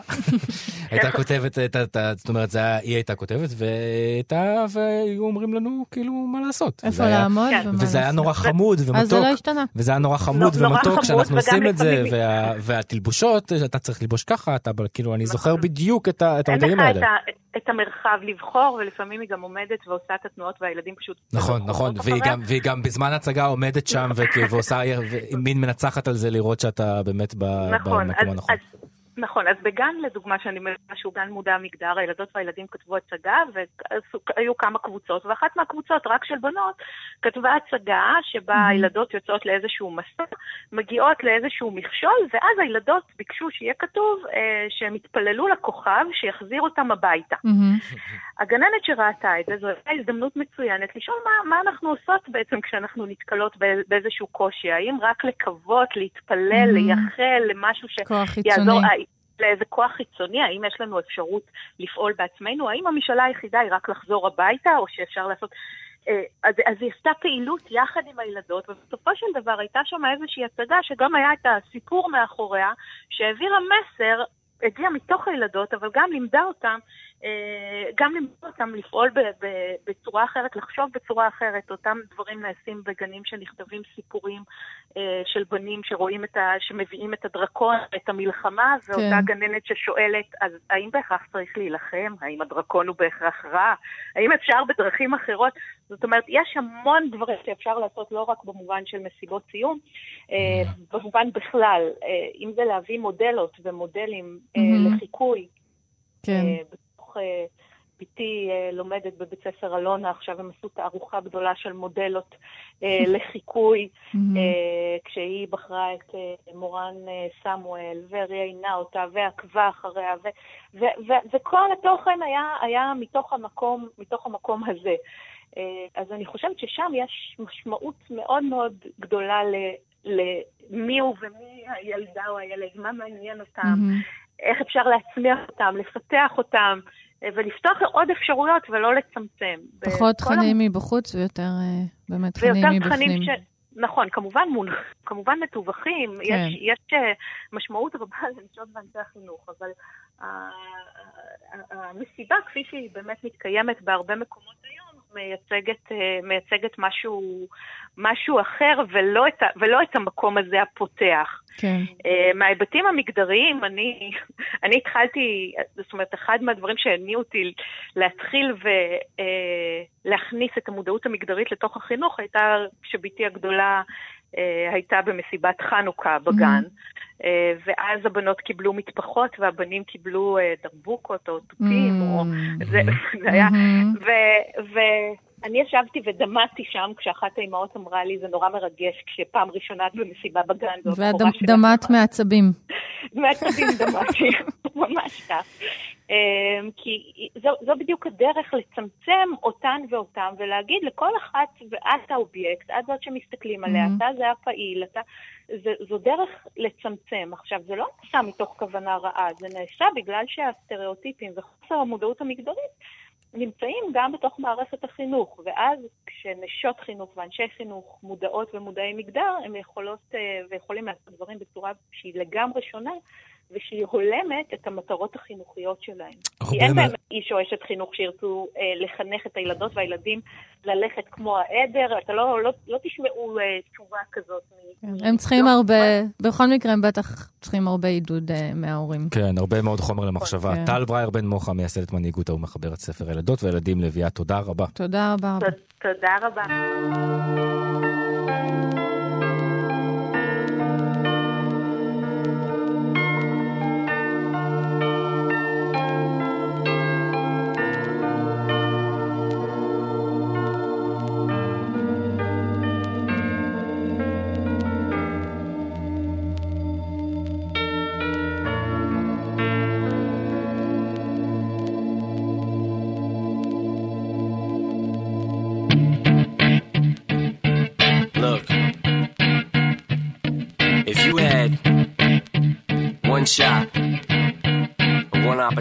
הייתה כותבת את ה... את ה- זאת אומרת, זה היה- היא הייתה כותבת, והייתה, והיו אומרים לנו כאילו מה לעשות. איפה וזה היה- לעמוד כן. ומה וזה היה לעשות. נורא חמוד ומתוק. אז זה לא השתנה. וזה היה נורא חמוד ומתוק חמוד, שאנחנו וגם עושים את זה, וה, והתלבושות, אתה צריך ללבוש ככה, אתה כאילו, אני זוכר נכון. בדיוק את, את הרגעים את, האלה. את המרחב לבחור, ולפעמים היא גם עומדת ועושה את התנועות והילדים פשוט... נכון, נכון, והיא. גם, והיא גם בזמן הצגה עומדת שם וכי- ועושה מין מנצחת על זה לראות שאתה באמת ב, נכון, במקום אז, הנכון. נכון, אז בגן לדוגמה, שאני מבינה שהוא גן מודע מגדר, הילדות והילדים כתבו הצגה, והיו כמה קבוצות, ואחת מהקבוצות, רק של בנות, כתבה הצגה שבה Mhm. הילדות יוצאות לאיזשהו מסע, מגיעות לאיזשהו מכשול, ואז הילדות ביקשו שיהיה כתוב אה, שהם יתפללו לכוכב שיחזיר אותם הביתה. מהמם. הגננת שראתה את זה, זו הייתה הזדמנות מצוינת לשאול מה, מה אנחנו עושות בעצם כשאנחנו נתקלות באיז- באיזשהו קושי. האם רק לקוות, להתפלל, Mhm. לייחל למשהו שיעזור. לאיזה כוח חיצוני? האם יש לנו אפשרות לפעול בעצמנו? האם המשאלה היחידה היא רק לחזור הביתה, או שאפשר לעשות... אה, אז, אז היא עשתה פעילות יחד עם הילדות, ובסופו של דבר הייתה שם איזושהי הצגה שגם היה את הסיפור מאחוריה, שהעבירה מסר, הגיע מתוך הילדות, אבל גם לימדה אותם גם לימדו אותם לפעול בצורה אחרת, לחשוב בצורה אחרת. אותם דברים נעשים בגנים שנכתבים סיפורים אה, של בנים שרואים את ה... שמביאים את הדרקון, את המלחמה, ואותה כן. גננת ששואלת, אז האם בהכרח צריך להילחם? האם הדרקון הוא בהכרח רע? האם אפשר בדרכים אחרות? זאת אומרת, יש המון דברים שאפשר לעשות לא רק במובן של מסיבות סיום, אה, במובן בכלל, אה, אם זה להביא מודלות ומודלים אה, מהמם. לחיקוי. כן. בתוך אה, בתי אה, לומדת בבית ספר אלונה, עכשיו הם עשו תערוכה גדולה של מודלות אה, לחיקוי, כשהיא בחרה את מורן סמואל, וראיינה אותה, ועקבה אחריה, ו- ו- ו- וכל התוכן היה, היה מתוך, המקום, מתוך המקום הזה. אז אני חושבת ששם יש משמעות מאוד מאוד גדולה למי הוא ומי הילדה או הילד, מה מעניין אותם. איך אפשר להצמיח אותם, לפתח אותם, ולפתוח עוד אפשרויות ולא לצמצם. פחות תכנים מבחוץ ויותר אה, באמת תכנים מבפנים. ש... נכון, כמובן מונח, כמובן מתווכים, כן. יש, יש אה, משמעות רבה לנשות ואנשי החינוך, אבל המסיבה כפי שהיא באמת מתקיימת בהרבה מקומות היום, מייצגת, אה, מייצגת משהו, משהו אחר ולא את, ה- ולא את המקום הזה הפותח. כן. אה, מההיבטים המגדריים, אני, אני התחלתי, זאת אומרת, אחד מהדברים שהניעו אותי להתחיל ולהכניס את המודעות המגדרית לתוך החינוך הייתה כשבתי הגדולה אה, הייתה במסיבת חנוכה בגן. אה, ואז הבנות קיבלו מטפחות והבנים קיבלו אה, דרבוקות או תופים, או... זה, זה היה... מהמם. ו- ואני ישבתי ודמעתי שם כשאחת האימהות אמרה לי, זה נורא מרגש כשפעם ראשונה את במסיבה בגן, זאת הבכורה שלך." ודמת מעצבים. מעצבים דמעתי, ממש כך. אמ, כי זו, זו בדיוק הדרך לצמצם אותן ואותם ולהגיד לכל אחת, ואת האובייקט, את זאת שמסתכלים עליה, Mhm. אתה זה הפעיל, אתה... זה, זו דרך לצמצם. עכשיו, זה לא נעשה מתוך כוונה רעה, זה נעשה בגלל שהסטריאוטיפים וחוסר המודעות המגדרית נמצאים גם בתוך מערכת החינוך, ואז כשנשות חינוך ואנשי חינוך מודעות ומודעי מגדר, הם יכולות אה, ויכולים לעשות דברים בצורה שהיא לגמרי שונה, ושהיא הולמת את המטרות החינוכיות שלהם. כי אין באמת- איש או אשת חינוך שירצו אה, לחנך את הילדות והילדים ללכת כמו העדר, אתה לא, לא, לא תשמעו אה, תשובה כזאת. מ- מ- הם צריכים לא, הרבה, בכל מקרה הם בטח צריכים הרבה עידוד אה, מההורים. כן, הרבה מאוד חומר למחשבה. כן. טל ברייר בן מוחה, מייסדת מנהיגות האו"ם, מחברת ספר ילדות וילדים לביאה, תודה רבה. תודה רבה רבה. ת- תודה רבה.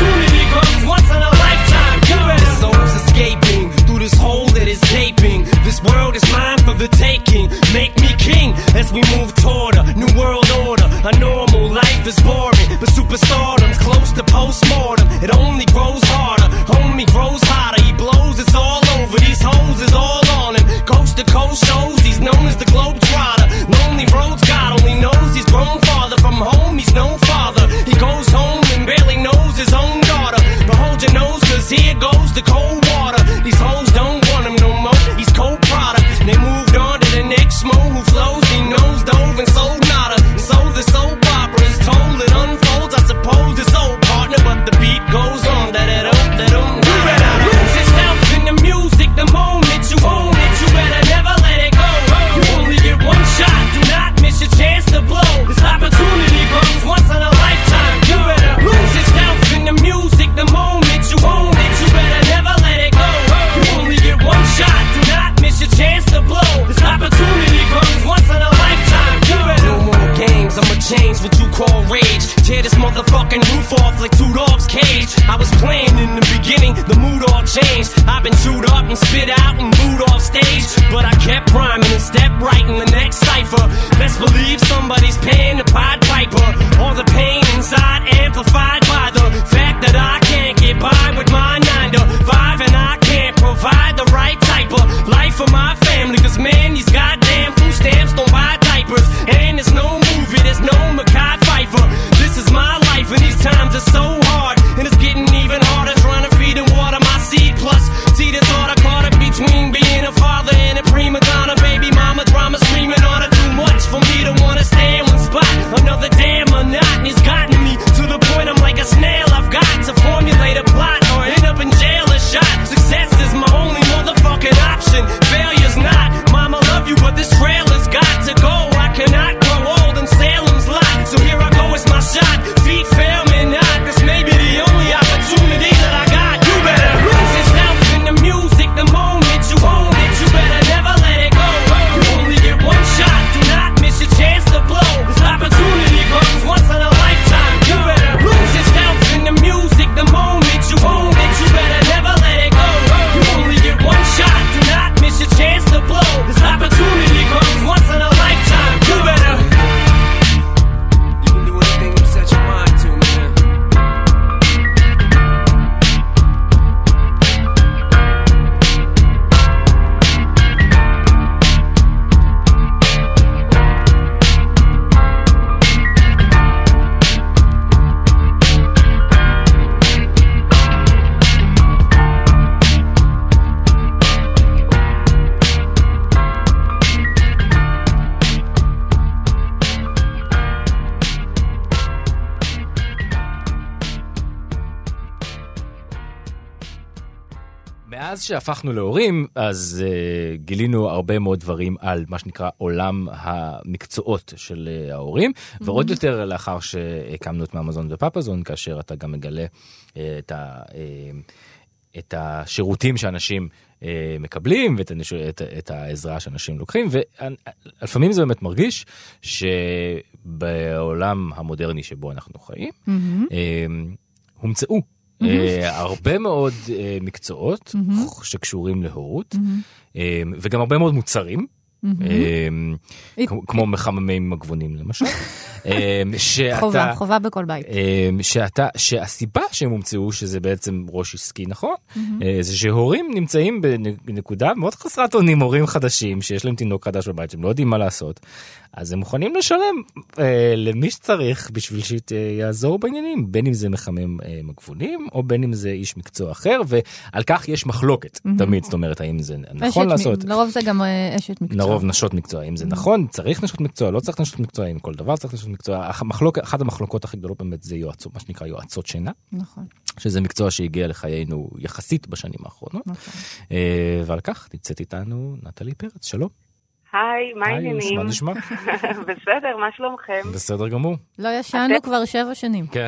שהפכנו להורים, אז uh, גילינו הרבה מאוד דברים על מה שנקרא עולם המקצועות של uh, ההורים, mm-hmm. ועוד יותר לאחר שהקמנו את מאמזון ופאפזון, כאשר אתה גם מגלה uh, את ה... Uh, את השירותים שאנשים uh, מקבלים ואת הנש... את, את העזרה שאנשים לוקחים ולפעמים זה באמת מרגיש שבעולם המודרני שבו אנחנו חיים mm-hmm. uh, הומצאו אה, הרבה מאוד אה, מקצועות שקשורים להורות, אה, וגם הרבה מאוד מוצרים. כמו מחממי מגבונים למשל. חובה, חובה בכל בית. שאתה, שהסיבה שהם הומצאו שזה בעצם ראש עסקי נכון, זה שהורים נמצאים בנקודה מאוד חסרת אונים, הורים חדשים שיש להם תינוק חדש בבית שהם לא יודעים מה לעשות, אז הם מוכנים לשלם אה, למי שצריך בשביל שיעזור בעניינים, בין אם זה מחמם אה, מגבונים, או בין אם זה איש מקצוע אחר, ועל כך יש מחלוקת mm-hmm. תמיד, זאת אומרת, האם זה נכון לעשות. מ... לרוב זה גם אה, אשת מקצוע. לרוב נשות מקצוע, אם זה mm-hmm. נכון, צריך נשות מקצוע, לא צריך נשות מקצוע, אם כל דבר צריך נשות מקצוע. המחלוק, אחת המחלוקות הכי גדולות באמת זה יועצות, מה שנקרא יועצות שינה. נכון. שזה מקצוע שהגיע לחיינו יחסית בשנים האחרונות. נכון. אה, ועל כך נמצאת איתנו נטלי פרץ, שלום. היי, מה העניינים? מה נשמע? בסדר, מה שלומכם? בסדר גמור. לא ישנו כבר שבע שנים. כן.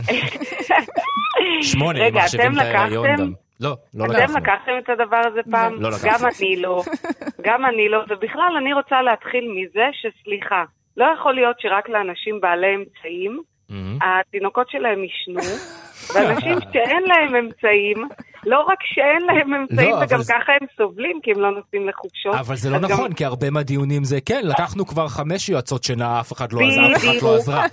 שמונה, אם מחשבים את ההיריון גם. לא, לא לקחנו. אתם לקחתם את הדבר הזה לא פעם? לא לקחנו. גם אני לא. גם אני לא. ובכלל, אני רוצה להתחיל מזה שסליחה, לא יכול להיות שרק לאנשים בעלי אמצעים, התינוקות שלהם ישנו, ואנשים שאין להם אמצעים, לא רק שאין להם לא, אמצעים, לא, וגם זה... ככה הם סובלים, כי הם לא נוסעים לחופשות. אבל זה לא נכון, גם... כי הרבה מהדיונים זה, כן, לקחנו כבר חמש יועצות שינה, אף אחד לא, אף אחת לא עזרה.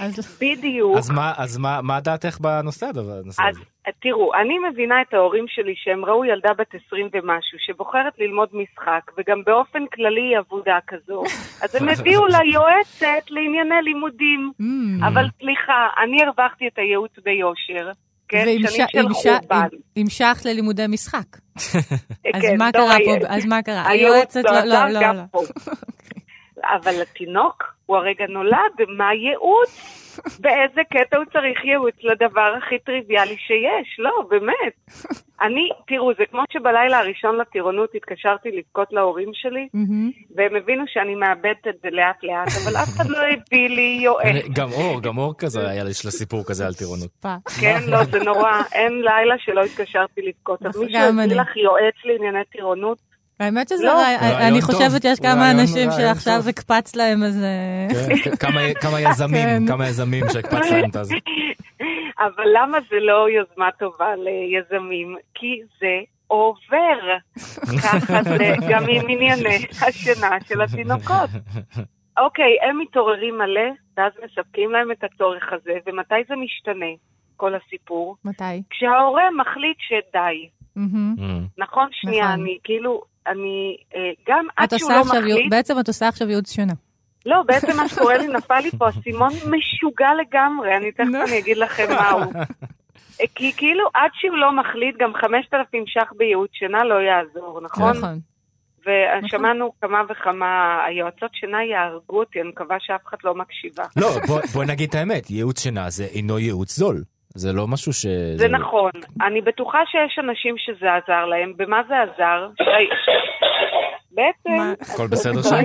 אז... בדיוק. אז, מה, אז מה, מה דעתך בנושא הזה? אז תראו, אני מבינה את ההורים שלי שהם ראו ילדה בת 20 ומשהו שבוחרת ללמוד משחק, וגם באופן כללי היא עבודה כזו, אז הם הביאו לה יועצת לענייני לימודים. Mm. אבל סליחה, אני הרווחתי את הייעוץ ביושר. כן, שנים של חורבן. המשכת ללימודי משחק. אז כן, מה לא קרה פה? אז מה קרה? היועצת לא לא, לא, לא. פה. אבל התינוק, הוא הרגע נולד, מה ייעוץ? באיזה קטע הוא צריך ייעוץ לדבר הכי טריוויאלי שיש? לא, באמת. אני, תראו, זה כמו שבלילה הראשון לטירונות התקשרתי לבכות להורים שלי. והם הבינו שאני מאבדת את זה לאט לאט, אבל אף אחד לא הביא לי יועץ. גם אור, גם אור כזה היה יש לה סיפור כזה על טירונות. פה. כן, לא, זה נורא, אין לילה שלא התקשרתי לבכות. אז מישהו. הביא לך יועץ לענייני טירונות? האמת שזה, לא. אני. חושבת שיש כמה אנשים שעכשיו. הקפץ להם איזה... כן, כמה- כמה יזמים, כן. כמה יזמים שהקפץ להם את הזה. אבל למה זה לא יוזמה טובה ליזמים? כי זה עובר. ככה זה גם עם ענייני השינה של התינוקות. אוקיי, הם מתעוררים מלא, ואז מספקים להם את הצורך הזה, ומתי זה משתנה, כל הסיפור? מתי? כשההורה מחליט שדי. מהמם. נכון? שנייה, נכון. אני כאילו, אני, אה, גם עד שהוא לא מחליט... ייעוץ- בעצם את עושה עכשיו ייעוץ שינה. לא, בעצם מה שקורה לי, נפל לי פה אסימון משוגע לגמרי, אני תכף אני אגיד לכם מהו. אה, כי כאילו, עד שהוא לא מחליט, גם 5,000 ש"ח בייעוץ שינה לא יעזור, נכון? נכון. ושמענו כמה וכמה, היועצות שינה יהרגו אותי, אני מקווה שאף אחד לא מקשיבה. לא, בוא- בוא נגיד את האמת, ייעוץ שינה זה אינו ייעוץ זול. זה לא משהו ש... זה נכון. אני בטוחה שיש אנשים שזה עזר להם. במה זה עזר? בעצם... הכל בסדר שם?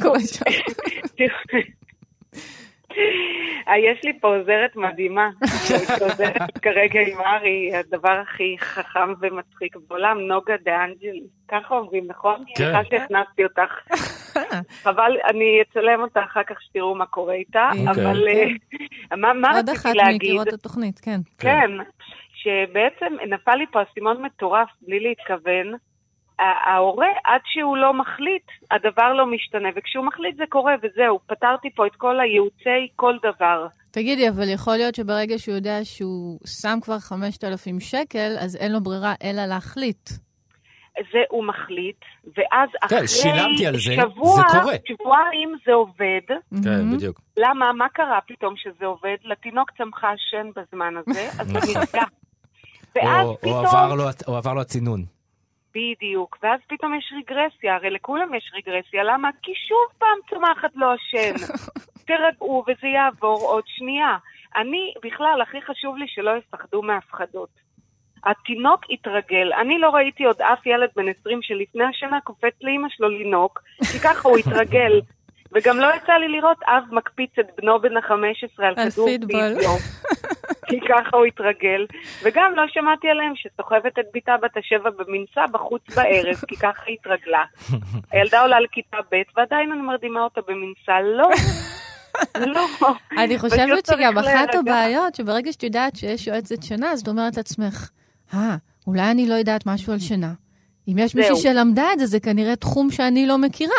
אה, יש לי פה עוזרת מדהימה, שעוזרת כרגע עם ארי, הדבר הכי חכם ומצחיק בעולם, נוגה דה אנג'לי. ככה אומרים, נכון? כן. סליחה שהכנסתי אותך. חבל, אני אצלם אותה אחר כך שתראו מה קורה איתה, אוקיי. אבל אה, מה מה עוד רציתי אחת להגיד? מיקירות התוכנית, כן. כן, שבעצם נפל לי פה אסימון מטורף בלי להתכוון. ההורה, עד שהוא לא מחליט, הדבר לא משתנה, וכשהוא מחליט זה קורה, וזהו, פתרתי פה את כל הייעוצי כל דבר. תגידי, אבל יכול להיות שברגע שהוא יודע שהוא שם כבר 5,000 שקל, אז אין לו ברירה אלא להחליט. זה הוא מחליט, ואז כן, אחרי שילמתי על זה, שבוע, זה קורה. שבועיים זה עובד. כן. בדיוק. למה? מה קרה פתאום שזה עובד? לתינוק צמחה שן בזמן הזה, אז זה נכון. נפגע. ואז או- או פתאום... עבר לו- או עבר לו הצינון. בדיוק, ואז פתאום יש רגרסיה, הרי לכולם יש רגרסיה, למה? כי שוב פעם צומחת לו השן. תירגעו וזה יעבור עוד שנייה. אני, בכלל, הכי חשוב לי שלא יפחדו מהפחדות. התינוק התרגל, אני לא ראיתי עוד אף ילד בן 20 שלפני השנה קופץ לאימא שלו לינוק, כי ככה הוא התרגל. וגם לא יצא לי לראות אב מקפיץ את בנו בן ה-15 על כדור. פיזיו. כי ככה הוא התרגל. וגם לא שמעתי עליהם שסוחבת את בתה בת השבע במנסה בחוץ בערב, כי ככה היא התרגלה. הילדה עולה לכיתה ב' ועדיין אני מרדימה אותה במנסה. לא, לא. אני חושבת שגם אחת. הבעיות, שברגע שאת יודעת שיש יועצת שינה, אז את אומרת לעצמך, אה, אולי אני לא יודעת משהו על שינה. אם יש מישהי. שלמדה את זה, זה כנראה תחום שאני לא מכירה.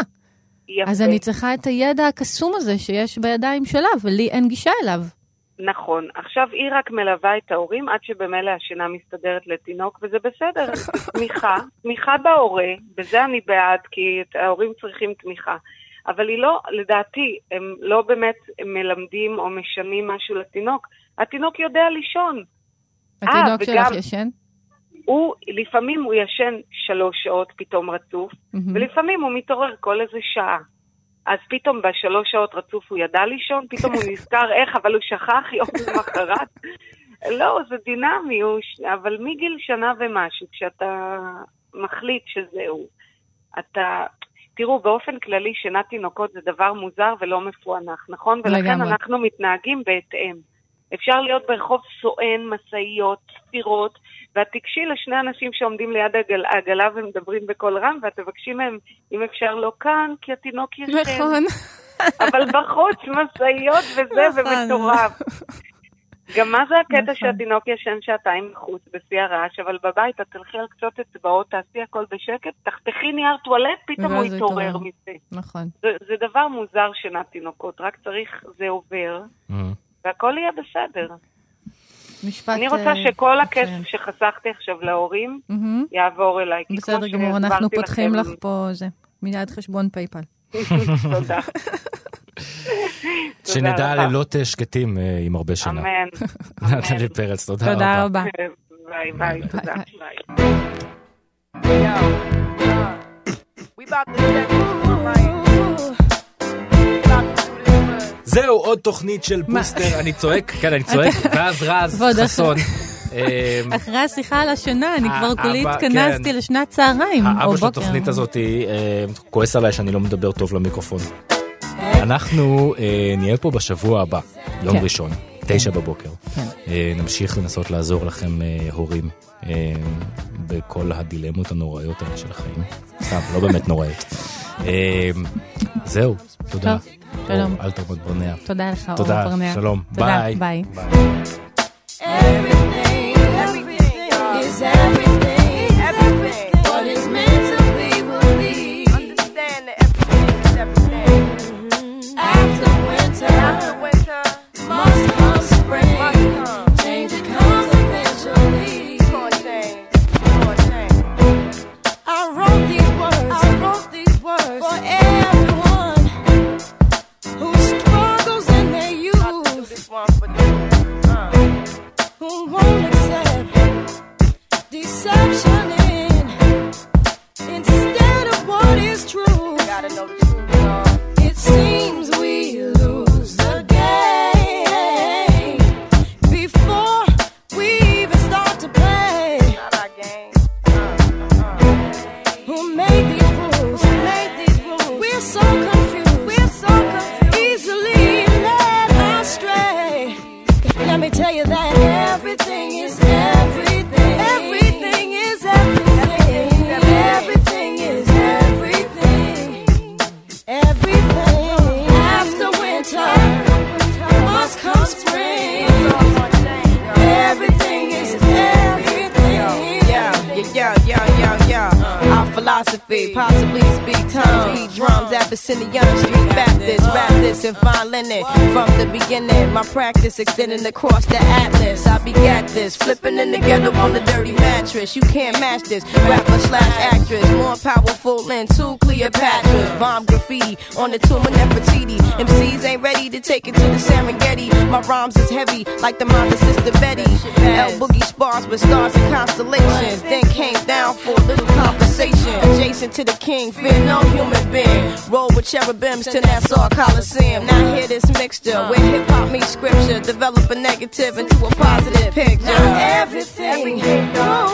יפה. אז אני צריכה את הידע הקסום הזה שיש בידיים שלה, ולי אין גישה אליו. נכון. עכשיו היא רק מלווה את ההורים עד שבמילא השינה מסתדרת לתינוק, וזה בסדר. תמיכה, תמיכה בהורה, בזה אני בעד, כי ההורים צריכים תמיכה. אבל היא לא, לדעתי, הם לא באמת מלמדים או משנים משהו לתינוק. התינוק יודע לישון. התינוק וגם- שלך ישן? הוא, לפעמים הוא ישן שלוש שעות פתאום רצוף, מהמם. ולפעמים הוא מתעורר כל איזה שעה. אז פתאום בשלוש שעות רצוף הוא ידע לישון, פתאום הוא נזכר איך, אבל הוא שכח יום למחרת. לא, זה דינמי, הוא. אבל מגיל שנה ומשהו, כשאתה מחליט שזהו, אתה... תראו, באופן כללי שינת תינוקות זה דבר מוזר ולא מפוענח, נכון? ולכן לגמרי. אנחנו מתנהגים בהתאם. אפשר להיות ברחוב סואן, משאיות, ספירות, ואת תיגשי לשני אנשים שעומדים ליד העגל- העגלה ומדברים בקול רם, ואת תבקשי מהם, אם אפשר לא כאן, כי התינוק ישן. נכון. אבל בחוץ משאיות וזה, נכון. ומטורף. גם מה זה הקטע נכון. שהתינוק ישן שעתיים בחוץ בשיא הרעש, אבל בבית את תלכי על קצות אצבעות, תעשי הכל בשקט, תחתכי נייר טואלט, פתאום הוא יתעורר. מזה. נכון. זה, זה דבר מוזר שינת תינוקות, רק צריך, זה עובר. Mhm. והכל יהיה בסדר. משפט... אני רוצה אה, שכל. הכסף שחסכתי עכשיו להורים. יעבור אליי. בסדר גמור, אנחנו פותחים לך פה זה, מיד חשבון PayPal. תודה. שנדע. לילות שקטים אה, עם הרבה שינה. אמן. נטלי פרץ, תודה רבה. תודה רבה. ביי ביי, תודה. ביי. זהו, עוד תוכנית של בוסטר, אני צועק, כן, אני צועק, ואז רז חסון. אה, אחרי השיחה על השינה, אני כבר כולי כן. התכנסתי לשנת צהריים, או האבא של בוקר. התוכנית הזאת אה, כועס עליי שאני לא מדבר טוב למיקרופון. אנחנו אה, נהיה פה בשבוע הבא, יום כן. ראשון, תשע בבוקר. כן. אה, נמשיך לנסות לעזור לכם אה, הורים אה, בכל הדילמות הנוראיות האלה של החיים. סתם, לא באמת נוראיות. אה, זהו, תודה. טוב, שלום. אור אלתרמן ברנע. תודה לך, אור תודה, ברנע. שלום, תודה, ביי. ביי. Everything, everything is everything. Everything. What is meant to be will be. Understand that everything is everything. After winter, after winter, practice extending across the atlas. I be begat this, flipping in the ghetto on the dirty mattress. You can't match this. Rapper slash actress, more powerful than two Cleopatras. Bomb graffiti on the tomb of Nefertiti. MCs ain't ready to take it to the Serengeti. My rhymes is heavy, like the of Sister Betty. L Boogie spars with stars and constellations. Then came down for a little conversation. Adjacent to the king, fear no human being. Roll with cherubims to Nassau Coliseum. Now hear this mixture where hip hop meets scripture. Develop a negative into a positive picture. Everything oh, is everything. What